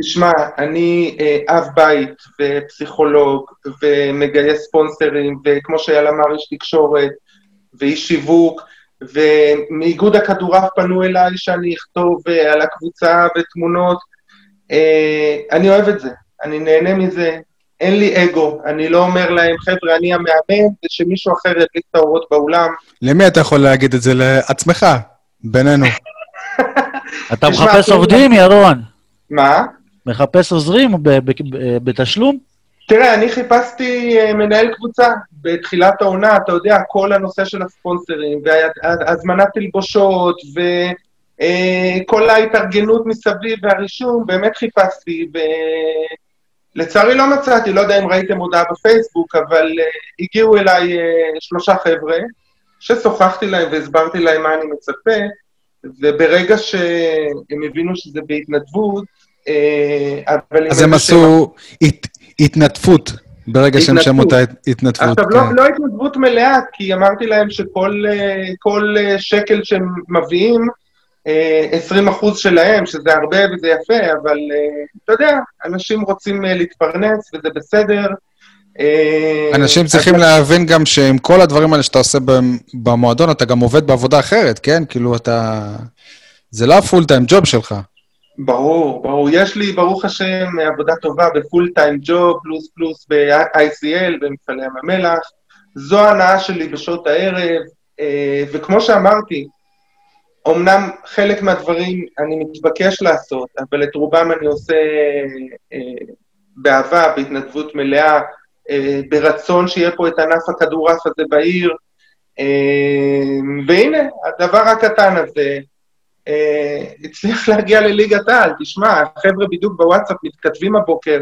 תשמע, אני אה, אב בית ופסיכולוג ומגייס ספונסרים, וכמו שאייל אמר, איש תקשורת ואיש שיווק, ומאיגוד הכדורעף פנו אליי שאני אכתוב אה, על הקבוצה ותמונות. אה, אני אוהב את זה, אני נהנה מזה, אין לי אגו, אני לא אומר להם, חבר'ה, אני המאמן, ושמישהו אחר ידליק את האורות באולם. למי אתה יכול להגיד את זה? לעצמך, בינינו. אתה מחפש כאילו- עובדים, ירון? מה? מחפש עוזרים בתשלום? תראה, אני חיפשתי אה, מנהל קבוצה בתחילת העונה, אתה יודע, כל הנושא של הספונסרים, והזמנת תלבושות, וכל ההתארגנות מסביב והרישום, באמת חיפשתי, ולצערי לא מצאתי, לא יודע אם ראיתם הודעה בפייסבוק, אבל אה, הגיעו אליי אה, שלושה חבר'ה, ששוחחתי להם והסברתי להם מה אני מצפה, וברגע שהם הבינו שזה בהתנדבות, אה, אבל... אז הם עשו הת- התנדפות, ברגע שהם שמעו את התנדבות. ההתנדבות. עכשיו, לא, כן. לא התנדבות מלאה, כי אמרתי להם שכל אה, אה, שקל שהם מביאים, אה, 20 אחוז שלהם, שזה הרבה וזה יפה, אבל אתה יודע, אנשים רוצים להתפרנס וזה בסדר. אה, אנשים צריכים להבין גם שעם כל הדברים האלה שאתה עושה במ- במועדון, אתה גם עובד בעבודה אחרת, כן? כאילו, אתה... זה לא הפול טיים ג'וב שלך. ברור, ברור. יש לי, ברוך השם, עבודה טובה בפול טיים ג'וב, פלוס פלוס ב-ICL, במפעלי ים המלח. זו ההנאה שלי בשעות הערב, אה, וכמו שאמרתי, אמנם חלק מהדברים אני מתבקש לעשות, אבל את רובם אני עושה אה, באהבה, בהתנדבות מלאה, אה, ברצון שיהיה פה את ענף הכדורעף הזה בעיר. אה, והנה, הדבר הקטן הזה, אה, הצליח להגיע לליגת העל. תשמע, החבר'ה בדיוק בוואטסאפ מתכתבים הבוקר,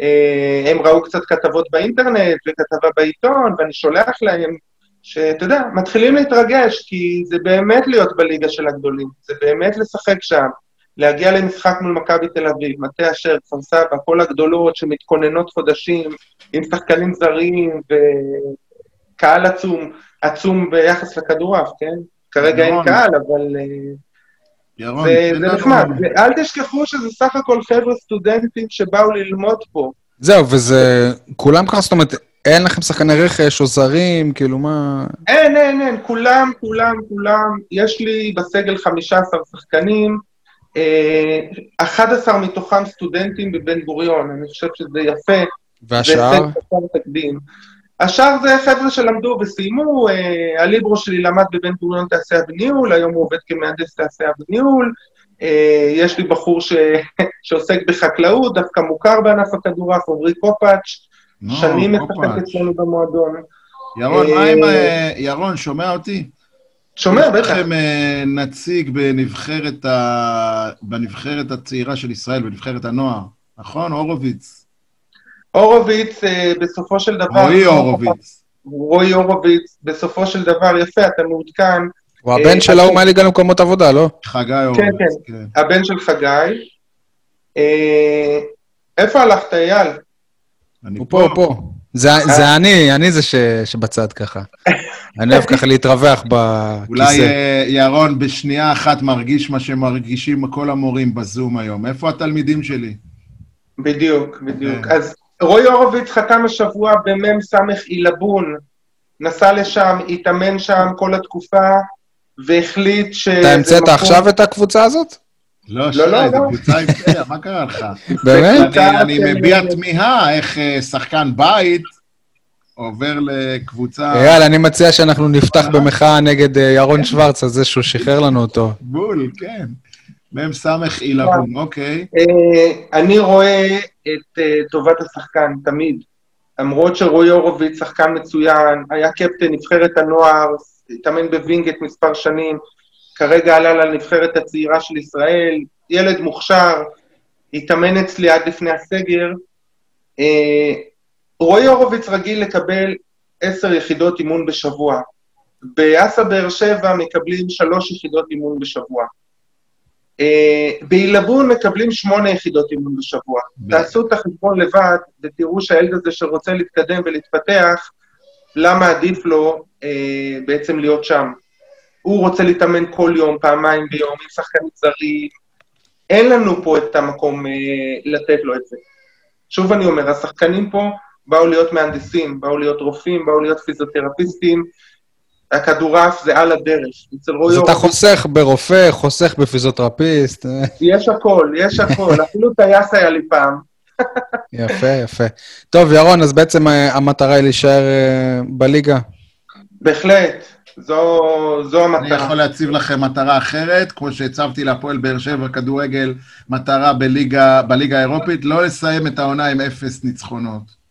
אה, הם ראו קצת כתבות באינטרנט וכתבה בעיתון, ואני שולח להם, שאתה יודע, מתחילים להתרגש, כי זה באמת להיות בליגה של הגדולים, זה באמת לשחק שם, להגיע למשחק מול מכבי תל אביב, מטה אשר, כפר סבא, כל הגדולות שמתכוננות חודשים, עם שחקנים זרים וקהל עצום, עצום ביחס לכדורעף, כן? כרגע אין. קהל, אבל... אה, ירון, זה זה נחמד. ואל תשכחו שזה סך הכל חבר'ה סטודנטים שבאו ללמוד פה. זהו, וזה... כולם ככה, זאת אומרת, אין לכם שחקני רכש או זרים, כאילו, מה... אין, אין, אין, כולם, כולם, כולם. יש לי בסגל 15 שחקנים, אה, 11 מתוכם סטודנטים בבן גוריון. אני חושב שזה יפה. והשאר? השאר זה חבר'ה שלמדו וסיימו, אה, הליברו שלי למד בבן גוריון תעשייה וניהול, היום הוא עובד כמהנדס תעשייה וניהול. אה, יש לי בחור ש... שעוסק בחקלאות, דווקא מוכר בענף הכדורעף, עמרי קופאץ', נו, שנים. משחק אצלנו במועדון. ירון, אה, מה עם... ירון, שומע אותי? שומע, יש בטח. לכם אה, נציג בנבחרת, ה... בנבחרת הצעירה של ישראל, בנבחרת הנוער, נכון? הורוביץ. הורוביץ, אה, בסופו של דבר... רועי הורוביץ. רועי הורוביץ, בסופו של דבר, יפה, אתה מעודכן. הוא הבן אה, של ההוא אז- מהליגה למקומות עבודה, לא? חגי הורוביץ, כן. הבן של חגי. אה, איפה הלכת, אייל? הוא פה, הוא פה. זה זה אני, אני זה ש- שבצד ככה. אני אוהב ככה להתרווח אולי בכיסא. אה, ירון בשנייה אחת מרגיש מה שמרגישים כל המורים בזום היום. איפה התלמידים שלי? בדיוק, בדיוק. כן. אז רועי הורוביץ חתם השבוע במ"ס עילבון, נסע לשם, התאמן שם כל התקופה, והחליט ש... אתה המצאת עכשיו את הקבוצה הזאת? לא, לא, שי, לא. זה קבוצה אימפריה, מה קרה לך? באמת? אני, מביע תמיהה איך אה, שחקן בית עובר לקבוצה אייל, אני מציע שאנחנו נפתח במחאה נגד אה, ירון שוורץ על זה שהוא שחרר לנו אותו. בול, כן. מ"ס עילבון, אוקיי. אה, אני רואה את אה, טובת השחקן, תמיד. למרות שרועי הורוביץ שחקן מצוין, היה קפטן נבחרת הנוער, התאמן בווינגייט מספר שנים, כרגע עלה לנבחרת הצעירה של ישראל, ילד מוכשר, התאמן אצלי עד לפני הסגר. אה, רועי הורוביץ רגיל לקבל עשר יחידות אימון בשבוע. באסה באר שבע מקבלים שלוש יחידות אימון בשבוע. אה, בעילבון מקבלים שמונה יחידות אימון בשבוע. תעשו את החשבון לבד ותראו שהילד הזה שרוצה להתקדם ולהתפתח, למה עדיף לו אה, בעצם להיות שם. הוא רוצה להתאמן כל יום, פעמיים ביום, עם שחקנים זרים. אין לנו פה את המקום אה, לתת לו את זה. שוב אני אומר, השחקנים פה באו להיות מהנדסים, באו להיות רופאים, באו להיות פיזיותרפיסטים. הכדורעף זה על הדרך. אצל רועי אז אתה חוסך ברופא, חוסך בפיזיותרפיסט. יש הכל, יש הכל. אפילו טייס היה לי פעם. יפה, יפה. טוב, ירון, אז בעצם אה, המטרה היא להישאר אה, בליגה. בהחלט, זו, זו אני המטרה. יכול להציב לכם מטרה אחרת, כמו שהצבתי להפועל באר שבע כדורגל, מטרה בליגה, בליגה האירופית, לא לסיים את העונה עם אפס ניצחונות.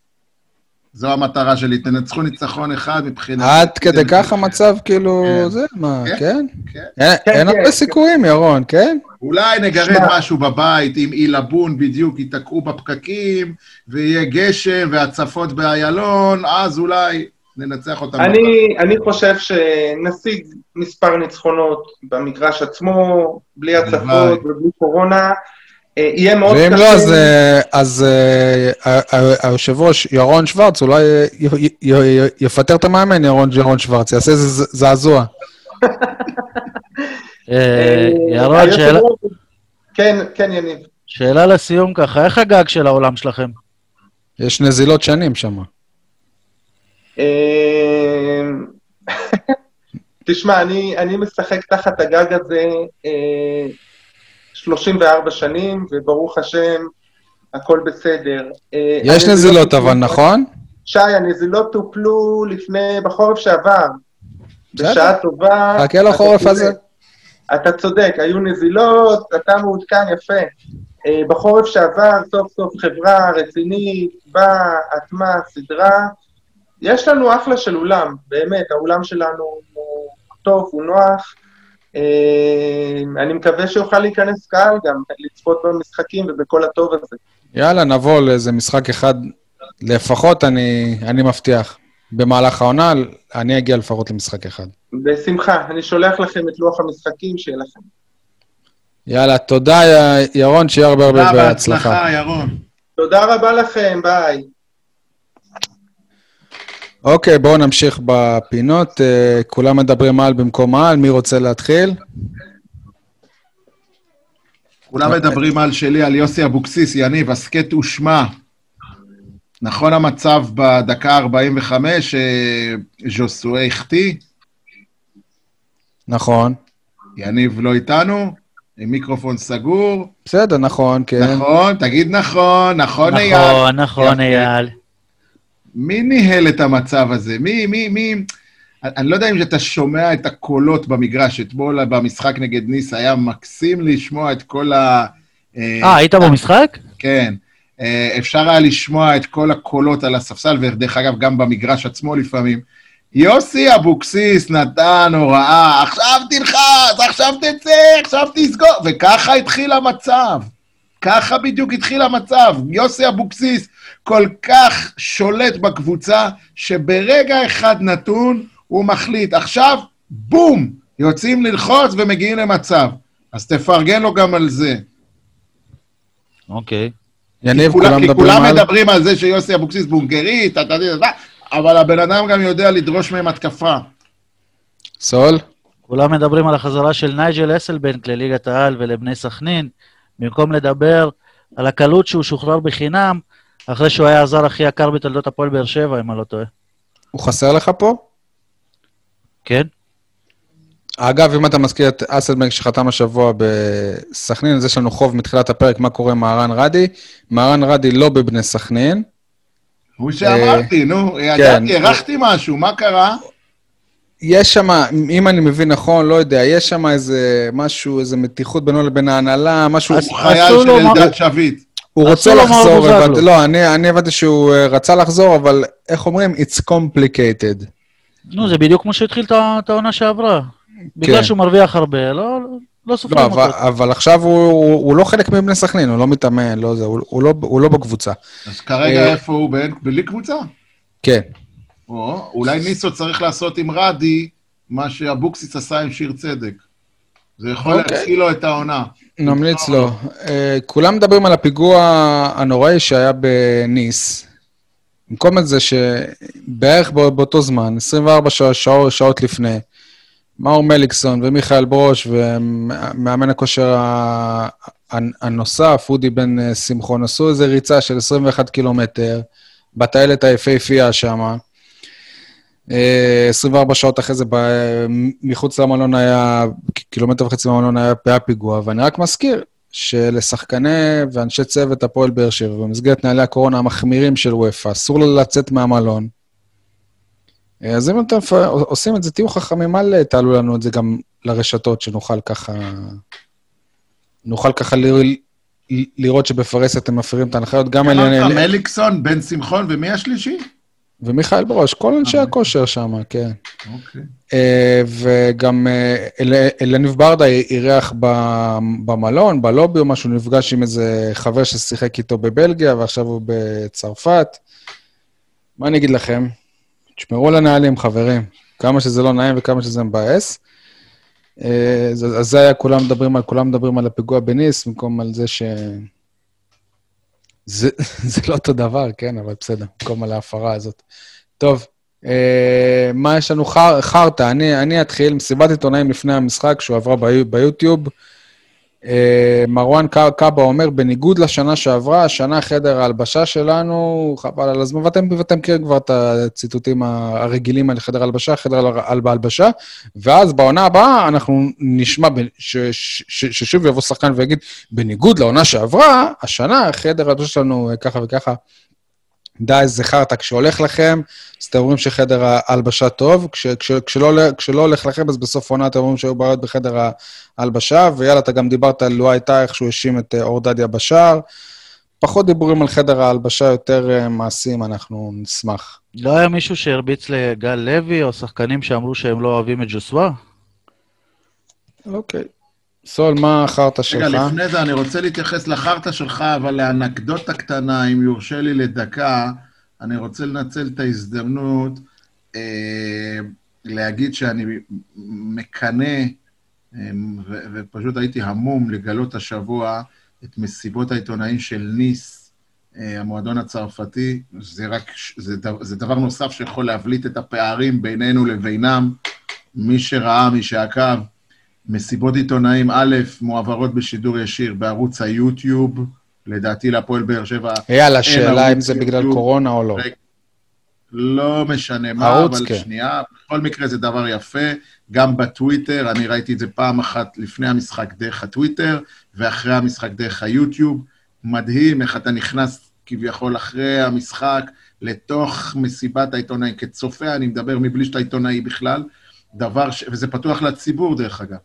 זו המטרה שלי, תנצחו ניצחון אחד מבחינת... עד כדי כך המצב, כאילו, כן. זה, מה, כן. כן? כן. אין- כן, כן, הרבה כן. סיכויים, ירון, כן? אולי נגרד. משהו בבית, עם עילבון בדיוק ייתקעו בפקקים, ויהיה גשם והצפות באיילון, אז אולי ננצח אותם. אני, אני חושב שנשיג מספר ניצחונות במגרש עצמו, בלי. הצפות ובלי קורונה. אה, יהיה מאוד ואם קשה. לא, אז, אה, אז אה, ה- ה- היושב ראש ירון שוורץ אולי אה, י- י- י- יפטר את המאמן, ירון ירון שוורץ, יעשה איזה זעזוע. ירון, שאלה- כן, כן, יניב. שאלה לסיום ככה, איך הגג של העולם שלכם? יש נזילות שנים שם. תשמע, אני, אני משחק תחת הגג הזה 34 שנים, וברוך השם, הכל בסדר. אה, יש נזילות טופלו- אבל, נכון? שי, הנזילות טופלו לפני, בחורף שעבר. בשעה טובה. חכה לחורף. הזה. אתה צודק, היו נזילות, אתה מעודכן יפה. אה, בחורף שעבר, סוף סוף חברה רצינית, באה, אטמה, סדרה. יש לנו אחלה של אולם, באמת, האולם שלנו הוא טוב, הוא נוח. אה, אני מקווה שיוכל להיכנס קהל גם, לצפות במשחקים ובכל הטוב הזה. יאללה, נבוא לאיזה משחק אחד לפחות, אני, אני מבטיח. במהלך העונה, אני אגיע לפחות למשחק אחד. בשמחה, אני שולח לכם את לוח המשחקים, שיהיה לכם. יאללה, תודה, ירון, שיהיה הרבה הרבה תודה בהצלחה. בהצלחה, ירון. תודה רבה לכם, ביי. אוקיי, בואו נמשיך בפינות. אה, כולם מדברים על במקום על, מי רוצה להתחיל? כולם מדברים על שלי, על יוסי אבוקסיס, יניב, הסכת ושמע. נכון המצב בדקה 45, ז'וסואי החטיא? נכון. יניב לא איתנו? עם מיקרופון סגור? בסדר, נכון, כן. נכון, תגיד נכון, נכון אייל. נכון, נכון. אייל. מי ניהל את המצב הזה? מי, מי, מי... אני לא יודע אם אתה שומע את הקולות במגרש. אתמול במשחק נגד ניס היה מקסים לשמוע את כל ה... אה, היית במשחק? כן. אה, אפשר היה לשמוע את כל הקולות על הספסל, ודרך אגב, גם במגרש עצמו לפעמים. יוסי אבוקסיס נתן הוראה, עכשיו תלחץ, עכשיו תצא, עכשיו תסגור, וככה התחיל המצב. ככה בדיוק התחיל המצב. יוסי אבוקסיס כל כך שולט בקבוצה, שברגע אחד נתון הוא מחליט, עכשיו, בום, יוצאים ללחוץ ומגיעים למצב. אז תפרגן לו גם על זה. אוקיי. יניב, כולם, כולם כי מדברים כולם על... מדברים על זה שיוסי אבוקסיס בונגרית, אתה יודע, אבל הבן אדם גם יודע לדרוש מהם התקפה. סול? כולם מדברים על החזרה של נייג'ל אסלבנק לליגת העל ולבני סכנין, במקום לדבר על הקלות שהוא שוחרר בחינם, אחרי שהוא היה הזר הכי יקר בתולדות הפועל באר שבע, אם אני לא טועה. הוא חסר לך פה? כן? אגב, אם אתה מזכיר את אסלבנק שחתם השבוע בסכנין, אז יש לנו חוב מתחילת הפרק, מה קורה עם מהרן רדי. מהרן רדי לא בבני סכנין. הוא שאמרתי, נו, ידעתי, הרחתי משהו, מה קרה? יש שם, אם אני מבין נכון, לא יודע, יש שם איזה משהו, איזה מתיחות בינו לבין ההנהלה, משהו... הוא חייל של אלדד שביט. הוא רוצה לחזור. הבנתי- לא, אני אני הבנתי שהוא אה, רצה לחזור, אבל איך אומרים? It's complicated. נו, זה בדיוק כמו שהתחיל את העונה שעברה. בגלל כן. שהוא מרוויח הרבה, לא, לא סופרים לא, אותו. אבל, אבל עכשיו הוא, הוא, הוא לא חלק מבני סכנין, הוא לא מתאמן, לא זה, הוא, הוא, לא, הוא לא בקבוצה. אז כרגע אה, איפה הוא? באין- בלי קבוצה? כן. או, אולי ניסו צריך לעשות עם רדי מה שאבוקסיס עשה עם שיר צדק. זה יכול אוקיי. להציל לו את העונה. נמליץ לו. Uh, כולם מדברים על הפיגוע הנוראי שהיה בניס. במקום את זה שבערך בא- באותו זמן, 24 שע- שעות, שעות לפני, מאור מליקסון ומיכאל ברוש ומאמן הכושר הנוסף, אודי בן אה, שמחון, עשו איזו ריצה של 21 קילומטר בטיילת היפהפייה שם. 24 שעות אחרי זה, מחוץ למלון היה, קילומטר וחצי מהמלון היה, פיגוע, ואני רק מזכיר שלשחקני ואנשי צוות הפועל באר שבע, במסגרת נהלי הקורונה המחמירים של וופא, אסור לו לצאת מהמלון. אה, אז אם אתם עושים את זה, תהיו חכמים, אל תעלו לנו את זה גם לרשתות, שנוכל ככה... נוכל ככה ל... לראות שבפרס אתם מפרים את ההנחיות, גם על... אמרת מליקסון, בן שמחון, ומי השלישי? ומיכאל ברוש, כל אנשי אה, הכושר שם, כן. אוקיי. אה, וגם אה, אל- אלניב ברדה אירח במלון, בלובי או משהו, נפגש עם איזה חבר ששיחק איתו בבלגיה, ועכשיו הוא בצרפת. מה אני אגיד לכם? תשמרו על הנהלים, חברים. כמה שזה לא נעים וכמה שזה מבאס. אז זה היה, כולם מדברים על, כולם מדברים על הפיגוע בניס, במקום על זה ש... זה, לא אותו דבר, כן, אבל בסדר, במקום על ההפרה הזאת. טוב, אה, מה יש לנו? חר- חרטא, אני, אתחיל, מסיבת עיתונאים לפני המשחק, שהוא עברה בי, ביוטיוב. אה, מרואן קאבה אומר, בניגוד לשנה שעברה, השנה חדר ההלבשה שלנו, חבל על הזמן, ואתם, ואתם כבר את הציטוטים הרגילים על חדר הלבשה, חדר הל- הל- בהלבשה, ואז בעונה הבאה אנחנו נשמע ששוב יבוא שחקן ויגיד, בניגוד לעונה שעברה, השנה חדר ההלבשה שלנו אה, ככה וככה. די, זה חרטא, כשהולך לכם, אז אתם אומרים שחדר ההלבשה טוב, כש, כש, כשלא, כשלא הולך לכם, אז בסוף העונה אתם אומרים שהיו בעיות בחדר ההלבשה, ויאללה, אתה גם דיברת על לואי טייך, שהוא האשים את אה, אור דדיה בשער. פחות דיבורים על חדר ההלבשה, יותר אה, מעשים, אנחנו נשמח. לא היה מישהו שהרביץ לגל לוי, או שחקנים שאמרו שהם לא אוהבים את ג'וסווה? אוקיי. סול, מה החרטא שלך? רגע, לפני זה אני רוצה להתייחס לחרטא שלך, אבל לאנקדוטה קטנה, אם יורשה לי לדקה, אני רוצה לנצל את ההזדמנות אה, להגיד שאני מקנא, אה, ופשוט הייתי המום לגלות השבוע את מסיבות העיתונאים של ניס, אה, המועדון הצרפתי. זה רק, זה, דו- זה דבר נוסף שיכול להבליט את הפערים בינינו לבינם. מי שראה, מי שעקב, מסיבות עיתונאים א', מועברות בשידור ישיר בערוץ היוטיוב, לדעתי להפועל באר שבע, יאללה, שאלה אם זה בגלל. קורונה או לא. לא משנה מה, אבל כן. שנייה, בכל מקרה זה דבר יפה, גם בטוויטר, אני ראיתי את זה פעם אחת לפני המשחק דרך הטוויטר, ואחרי המשחק דרך היוטיוב. מדהים איך אתה נכנס כביכול אחרי המשחק לתוך מסיבת העיתונאי. כצופה, אני מדבר מבלי שאתה עיתונאי בכלל, דבר, ש... וזה פתוח לציבור דרך אגב.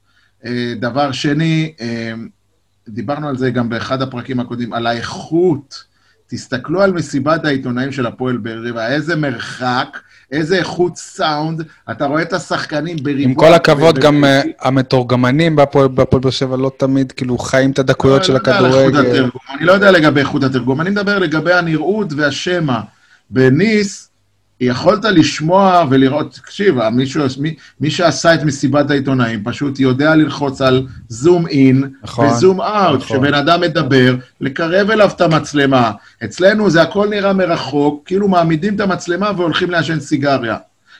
אה, דבר שני, אה, דיברנו על זה גם באחד הפרקים הקודמים, על האיכות. תסתכלו על מסיבת העיתונאים של הפועל באר שבע, איזה מרחק, איזה איכות סאונד, אתה רואה את השחקנים בריבוע. עם כל הכבוד, ב- גם ב- אה, המתורגמנים בהפועל באר שבע לא תמיד כאילו חיים את הדקויות של לא יודע על איכות הכדורגל. אני לא יודע לגבי איכות התרגום, אני מדבר לגבי הנראות והשמע. בניס, יכולת לשמוע ולראות, תקשיב, מישהו, מי, מי שעשה את מסיבת העיתונאים פשוט יודע ללחוץ על זום אין נכון, וזום אאוט. נכון. כשבן אדם מדבר, לקרב אליו את המצלמה. אצלנו זה הכל נראה מרחוק, כאילו מעמידים את המצלמה והולכים לעשן סיגריה.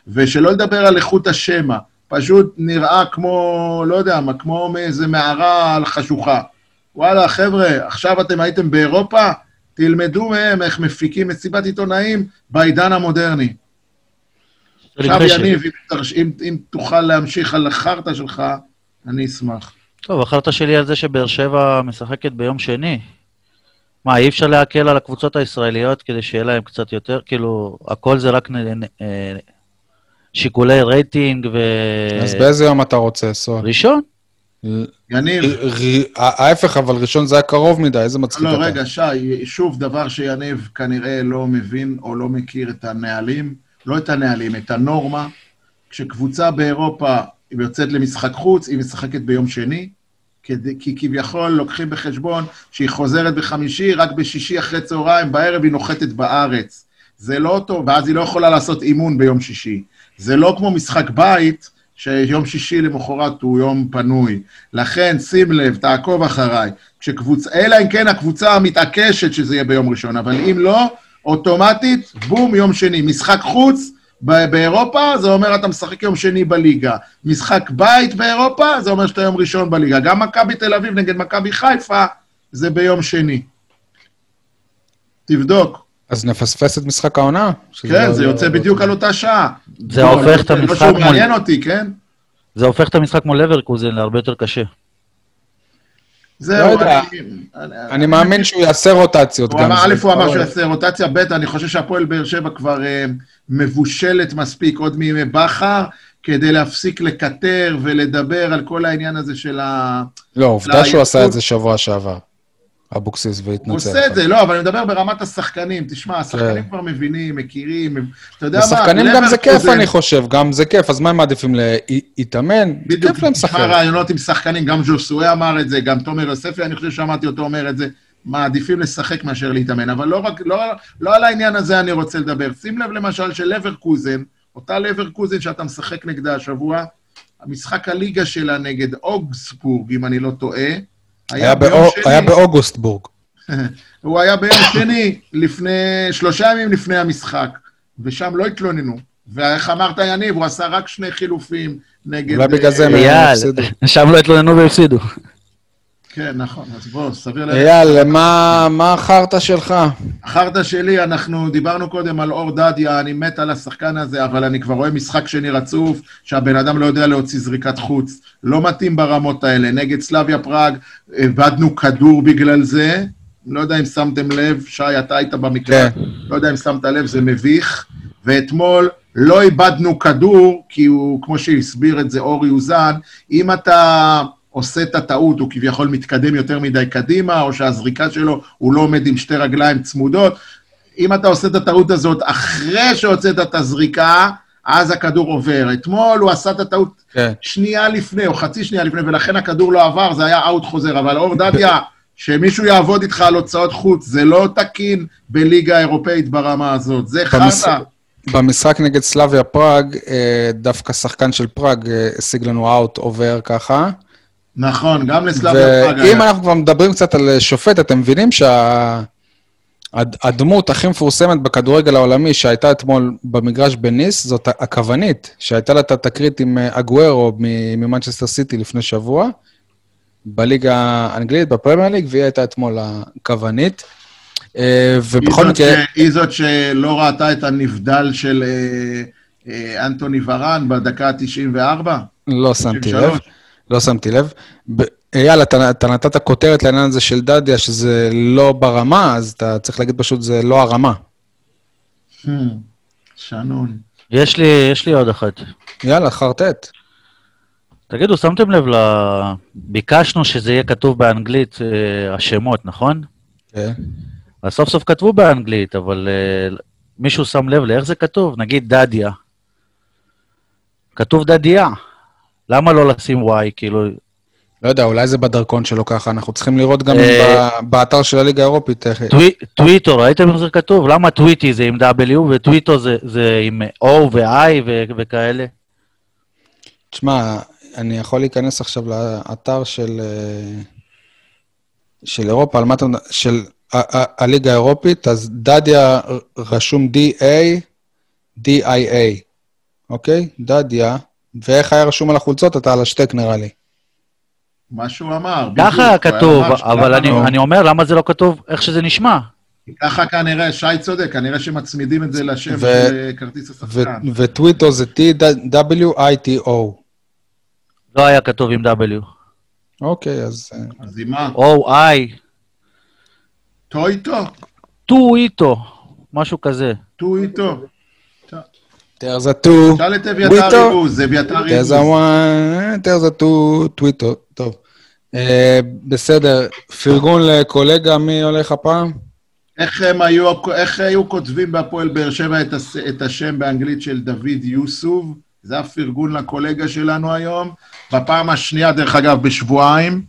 ושלא לדבר על איכות השמע, פשוט נראה כמו, לא יודע מה, כמו מאיזה מערה על חשוכה. וואלה, חבר'ה, עכשיו אתם הייתם באירופה, תלמדו מהם איך מפיקים מסיבת עיתונאים בעידן המודרני. עכשיו, יניב, אם, תרש- אם, אם תוכל להמשיך על החרטא שלך, אני אשמח. טוב, החלטה שלי על זה שבאר שבע משחקת ביום שני. מה, אי אפשר להקל על הקבוצות הישראליות כדי שיהיה להם קצת יותר? כאילו, הכל זה רק נ- נ- אה, שיקולי רייטינג ו... אז באיזה יום אתה רוצה, סול? ראשון? יניב, ההפך, אבל ראשון זה היה קרוב מדי, איזה מצחיק לא, אתה. רגע, שי, שוב, דבר שיניב כנראה לא מבין או לא מכיר את הנהלים, לא את הנהלים, את הנורמה. כשקבוצה באירופה יוצאת למשחק חוץ, היא משחקת ביום שני, כדי, כי כביכול לוקחים בחשבון שהיא חוזרת בחמישי, רק בשישי אחרי צהריים, בערב היא נוחתת בארץ. זה לא טוב, ואז היא לא יכולה לעשות אימון ביום שישי. זה לא כמו משחק בית, שיום שישי למחרת הוא יום פנוי. לכן, שים לב, תעקוב אחריי. כשקבוצה, אלא אם כן הקבוצה מתעקשת שזה יהיה ביום ראשון, אבל אם לא, אוטומטית, בום, יום שני. משחק חוץ באירופה, זה אומר אתה משחק יום שני בליגה. משחק בית באירופה, זה אומר שאתה יום ראשון בליגה. גם מכבי תל אביב נגד מכבי חיפה, זה ביום שני. תבדוק. אז נפספס את משחק העונה? כן, לא- זה לא- יוצא לא- בדיוק על אותה שעה. זה לא, הופך את לא המשחק שהוא מול- מעניין אותי, כן? זה הופך את המשחק מול לברקוזן להרבה יותר קשה. זהו, לא יודע. אני- מאמין שהוא יעשה רוטציות גם. א', הוא אמר שהוא יעשה רוטציה, ב', אני חושב שהפועל באר שבע כבר אה, מבושלת מספיק עוד מימי בכר, כדי להפסיק לקטר ולדבר על כל העניין הזה של ה... לא, עובדה לא, שהוא עשה הוא- את זה שבוע שעבר, אבוקסיס, והתנצל. הוא עושה את זה, לא, אבל אני מדבר ברמת השחקנים. תשמע, השחקנים כבר מבינים, מכירים, אתה יודע מה, לשחקנים גם זה כיף, אני חושב, גם זה כיף, אז מה הם מעדיפים להתאמן? בדיוק, תשמע. רעיונות עם שחקנים, גם ז'וסואה אמר את זה, גם תומר יוספי, אני חושב ששמעתי אותו אומר את זה, מעדיפים לשחק מאשר להתאמן. אבל לא רק, לא, לא על העניין הזה אני רוצה לדבר. שים לב למשל שלברקוזן, אותה לברקוזן שאתה משחק נגדה השבוע, המשחק הליגה שלה נגד אוגסבורג, אם אני לא טועה, היה באו- שני, היה באוגוסטבורג. הוא היה ביום שני, לפני, שלושה ימים לפני המשחק, ושם לא התלוננו. ואיך אמרת, יניב, הוא עשה רק שני חילופים נגד... אולי בגלל זה הם אה, אייל, הפסידו. שם לא התלוננו והפסידו. כן, נכון, אז בוא, סביר להניח. אייל, מה מה החרטא שלך? החרטא שלי, אנחנו דיברנו קודם על אור דדיה, אני מת על השחקן הזה, אבל אני כבר רואה משחק שני רצוף, שהבן אדם לא יודע להוציא זריקת חוץ. לא מתאים ברמות האלה. נגד סלאביה פראג, איבדנו כדור בגלל זה. לא יודע אם שמתם לב, שי, אתה היית במקרה, כן. לא יודע אם שמת לב, זה מביך. ואתמול לא איבדנו כדור, כי הוא, כמו שהסביר את זה אורי אוזן, אם אתה עושה את הטעות, הוא כביכול מתקדם יותר מדי קדימה, או שהזריקה שלו, הוא לא עומד עם שתי רגליים צמודות, אם אתה עושה את הטעות הזאת אחרי שהוצאת את הזריקה, אז הכדור עובר. אתמול הוא עשה את הטעות כן. שנייה לפני, או חצי שנייה לפני, ולכן הכדור לא עבר, זה היה אאוט חוזר. אבל אור דדיה, שמישהו יעבוד איתך על הוצאות חוץ, זה לא תקין בליגה האירופאית ברמה הזאת. זה במש- חרטא. במשחק נגד סלאביה פראג, אה, דווקא שחקן של פראג אה, השיג לנו אאוט עובר ככה. נכון, גם לסלאביה פראג ואם. אנחנו כבר מדברים קצת על שופט, אתם מבינים שהדמות הכי מפורסמת בכדורגל העולמי שהייתה אתמול במגרש בניס, זאת הקוונית, שהייתה לה את התקרית עם אה, אגוארו מ- ממנצ'סטר סיטי לפני שבוע, בליגה האנגלית, בפרמייר ליג, והיא הייתה אתמול הכוונית. אה, היא ובכל מקרה, ש- היא זאת שלא ראתה את הנבדל של אה, אה, אנטוני ורן בדקה ה-94? לא שמתי 93. לב. לא שמתי לב. ב- אייל, אתה, אתה נתת כותרת לעניין הזה של דדיה, שזה לא ברמה, אז אתה צריך להגיד פשוט, זה לא הרמה. Hmm, שנון. יש לי, יש לי עוד אחת. יאללה, חרטט. תגידו, שמתם לב ל... ביקשנו שזה יהיה כתוב באנגלית, אה, השמות, נכון? כן. אז סוף סוף כתבו באנגלית, אבל uh, מישהו שם לב לאיך זה כתוב? נגיד דדיה. כתוב דדיה. למה לא לשים Y? כאילו, לא יודע, אולי זה בדרכון שלו ככה, אנחנו צריכים לראות גם אה, באתר של הליגה האירופית. טווי- טוויטו, ראיתם איך זה כתוב? למה טוויטי זה עם W וטוויטו זה, עם O ו-I וכאלה? תשמע, אני יכול להיכנס עכשיו לאתר של, אה, של אירופה, על מה אתה? של הליגה האירופית, אז דדיה רשום D-A, D-I-A, אוקיי? דדיה, ואיך היה רשום על החולצות? אתה על השטק נראה לי. מה שהוא אמר, ככה בדיוק, הוא כתוב, אבל אני. אני אומר, למה זה לא כתוב איך שזה נשמע? ככה כנראה, שי צודק, כנראה שמצמידים את זה לשם ו- של כרטיס השחקן. וטוויטו זה T-W-I-T-O. לא היה כתוב עם W. אוקיי, אז... אה, אז עם מה? O-I, טו איתו? טוויטו, משהו כזה. טו איתו. There's a two, שאל את אביתר. ריבוז, אביתר there's ריבוז. a one, there's a two, טוויטו. טוב. אה, בסדר, פרגון לקולגה, מי הולך הפעם? איך הם היו, איך היו כותבים בהפועל באר שבע את, הס, את השם באנגלית של דוד יוסוף? זה הפרגון לקולגה שלנו היום. בפעם השנייה, דרך אגב, בשבועיים.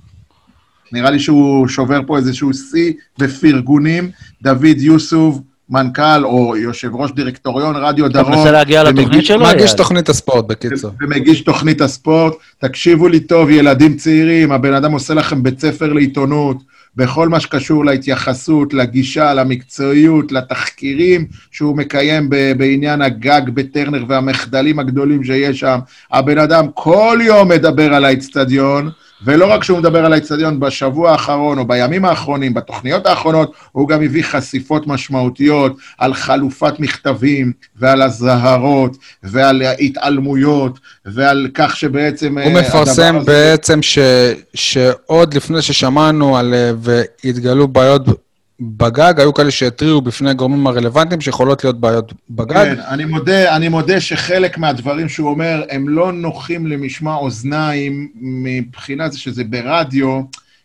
נראה לי שהוא שובר פה איזשהו שיא בפרגונים. דוד יוסוף, מנכ"ל או יושב ראש דירקטוריון רדיו אתה דרום. מנסה להגיע לתוכנית שלו? מגיש? תוכנית הספורט, בקיצור. ומגיש תוכנית הספורט. תקשיבו לי טוב, ילדים צעירים, הבן אדם עושה לכם בית ספר לעיתונות, בכל מה שקשור להתייחסות, לגישה, למקצועיות, לתחקירים שהוא מקיים ב- בעניין הגג בטרנר והמחדלים הגדולים שיש שם. הבן אדם כל יום מדבר על האיצטדיון, ולא רק שהוא מדבר על האיצטדיון בשבוע האחרון או בימים האחרונים, בתוכניות האחרונות, הוא גם הביא חשיפות משמעותיות על חלופת מכתבים ועל אזהרות ועל התעלמויות ועל כך שבעצם... הוא אה, מפרסם הדבר הזה- בעצם ש, שעוד לפני ששמענו על... אה, והתגלו בעיות בגג, היו כאלה שהתריעו בפני הגורמים הרלוונטיים שיכולות להיות בעיות בגג. כן, אני מודה, אני מודה שחלק מהדברים שהוא אומר הם לא נוחים למשמע אוזניים מבחינה זה שזה ברדיו,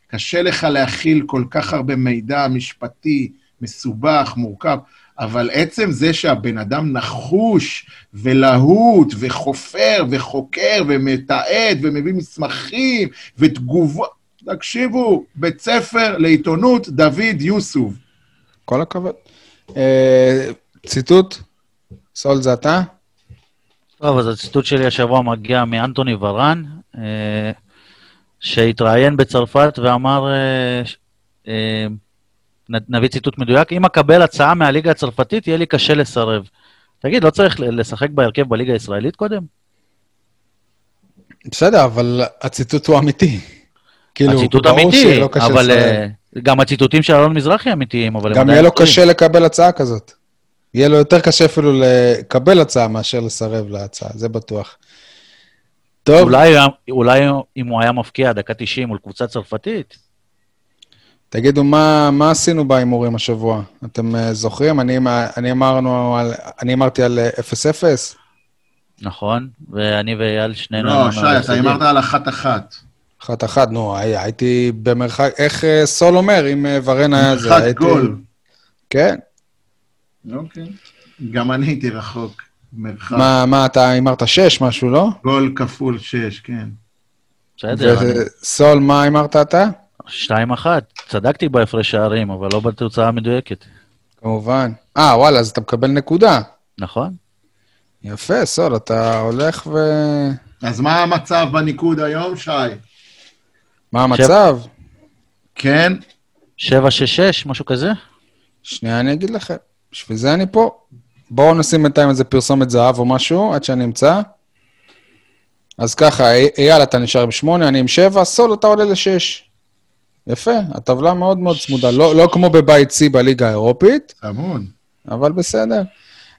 קשה לך להכיל כל כך הרבה מידע משפטי, מסובך, מורכב, אבל עצם זה שהבן אדם נחוש ולהוט וחופר וחוקר ומתעד ומביא מסמכים ותגובות, תקשיבו, בית ספר לעיתונות דוד יוסוף. כל הכבוד. אה, ציטוט? סול זה אתה? טוב, אז הציטוט שלי השבוע מגיע מאנטוני ורן, אה, שהתראיין בצרפת ואמר, אה, אה, נביא ציטוט מדויק, אם אקבל הצעה מהליגה הצרפתית, יהיה לי קשה לסרב. תגיד, לא צריך לשחק בהרכב בליגה הישראלית קודם? בסדר, אבל הציטוט הוא אמיתי. כאילו, הציטוט אמיתי, אבל לסרב. אה, גם הציטוטים של אלון מזרחי אמיתיים, אבל גם יהיה לו. קשה לקבל הצעה כזאת. יהיה לו יותר קשה אפילו לקבל הצעה מאשר לסרב להצעה, זה בטוח. טוב, אולי, אולי אם הוא היה מפקיע דקה 90 מול קבוצה צרפתית, תגידו, מה, מה עשינו בהימורים השבוע? אתם uh, זוכרים? אני, אני, אמרנו על, אני אמרתי על אה, 0-0? נכון? ואני ואייל שנינו... לא, שי, אתה. הימרת על אחת-אחת. אחת-אחת, נו, הי- הייתי במרחק, איך uh, סול אומר, אם uh, ורן היה זה, מרחק הייתי... גול. כן. אוקיי. גם אני הייתי רחוק. מרחק. מה, מה, אתה הימרת 6, משהו, לא? גול כפול שש, כן. בסדר, וסול, מה הימרת אתה? 2-1. צדקתי בהפרש שערים, אבל לא בתוצאה המדויקת. כמובן. אה, וואלה, אז אתה מקבל נקודה. נכון? יפה, סול, אתה הולך ו... אז מה המצב בניקוד היום, שי? מה המצב? כן? 7-6-6, משהו כזה? שנייה, אני אגיד לכם. בשביל זה אני פה. בואו נשים בינתיים איזה פרסומת זהב או משהו, עד שאני אמצא. אז ככה, אי- אייל, אתה נשאר עם שמונה, אני עם שבע, סול, אתה עולה לשש. יפה, הטבלה מאוד מאוד צמודה. לא, לא כמו בבית C בליגה האירופית, צמוד. אבל בסדר.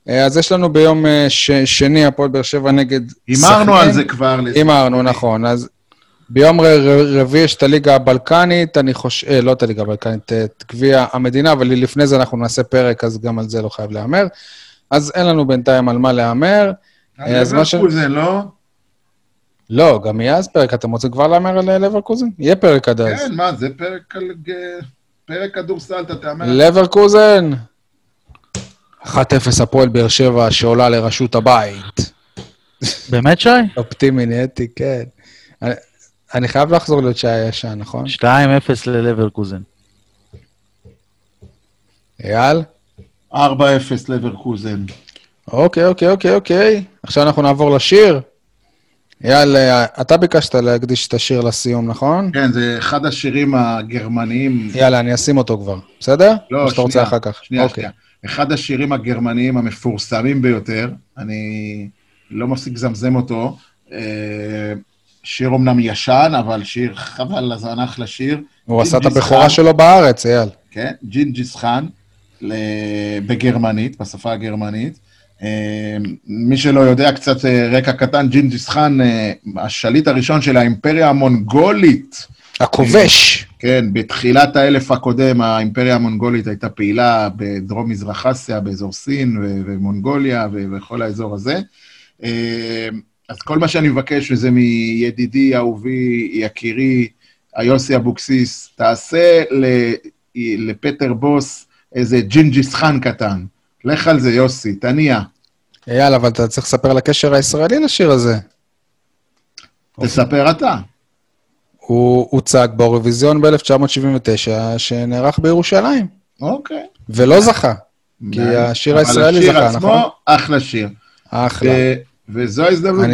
אה, אז יש לנו ביום אה, ש, שני, הפועל באר שבע נגד הימרנו סכנין. על זה כבר. הימרנו, נכון. אז ביום רביעי יש את הליגה הבלקנית, אני חושב, אה, לא את הליגה הבלקנית, את גביע המדינה, אבל לפני זה אנחנו נעשה פרק, אז גם על זה לא חייב להמר. אז אין לנו בינתיים על מה להמר. אה, אז מה ש- לברקוזן, לא? לא, גם יהיה אז פרק. אתם רוצים כבר להמר על אה, לברקוזן? יהיה פרק עד אז. כן, מה, זה פרק על... פרק כדורסל, אתה תאמן. לברקוזן. 1-0 הפועל באר שבע שעולה לראשות הבית. באמת, שי? אופטימי נהייתי, כן. אני- חייב לחזור להיות שי הישן, נכון? 2-0 ללברקוזן. אייל? 4-0 לברקוזן. אוקיי, אוקיי, אוקיי, אוקיי. עכשיו אנחנו נעבור לשיר. אייל, אה, אתה ביקשת להקדיש את השיר לסיום, נכון? כן, זה אחד השירים הגרמניים. יאללה, אני אשים אותו כבר, בסדר? לא, או שאתה רוצה שנייה, אחר כך? שנייה, אוקיי. שנייה. אחד השירים הגרמניים המפורסמים ביותר, אני לא מפסיק לזמזם אותו. שיר אומנם ישן, אבל שיר חבל הזמן אחלה שיר. הוא עשה את הבכורה. שלו בארץ, אייל. כן, ג'ינג'יס חאן, בגרמנית, בשפה הגרמנית. אה, מי שלא יודע, קצת אה, רקע קטן, ג'ינג'יס חאן, אה, השליט הראשון של האימפריה המונגולית. הכובש. כן, בתחילת האלף הקודם, האימפריה המונגולית הייתה פעילה בדרום-מזרח אסיה, באזור סין ומונגוליה וכל האזור הזה. אה, אז כל מה שאני מבקש, וזה מידידי, אהובי, יקירי, היוסי אבוקסיס, תעשה ל- לפטר בוס איזה ג'ינג'יס חאן קטן. לך על זה, יוסי, תניע. אייל, אבל אתה צריך לספר על הקשר הישראלי לשיר הזה. תספר אתה. הוא הוצג באירוויזיון ב-1979, שנערך בירושלים, אוקיי. ולא זכה. כי השיר הישראלי זכה, אבל השיר נכון? עצמו, אחלה שיר. אחלה. וזו ההזדמנות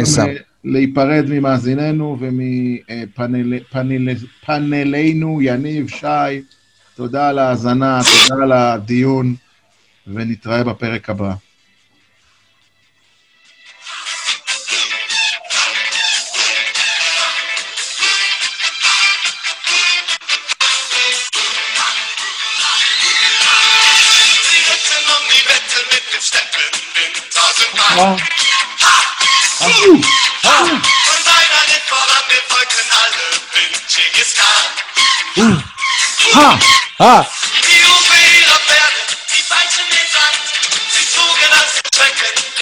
להיפרד ממאזיננו ומפאנלינו, יניב, שי. תודה על ההאזנה, תודה על הדיון, ונתראה בפרק הבא. Von seiner Lippe verfolgten alle mit Genghis Khan. Ha! Ha! Die Juwelen werden, die Weichen den Sand, sie zogen als Schrecken.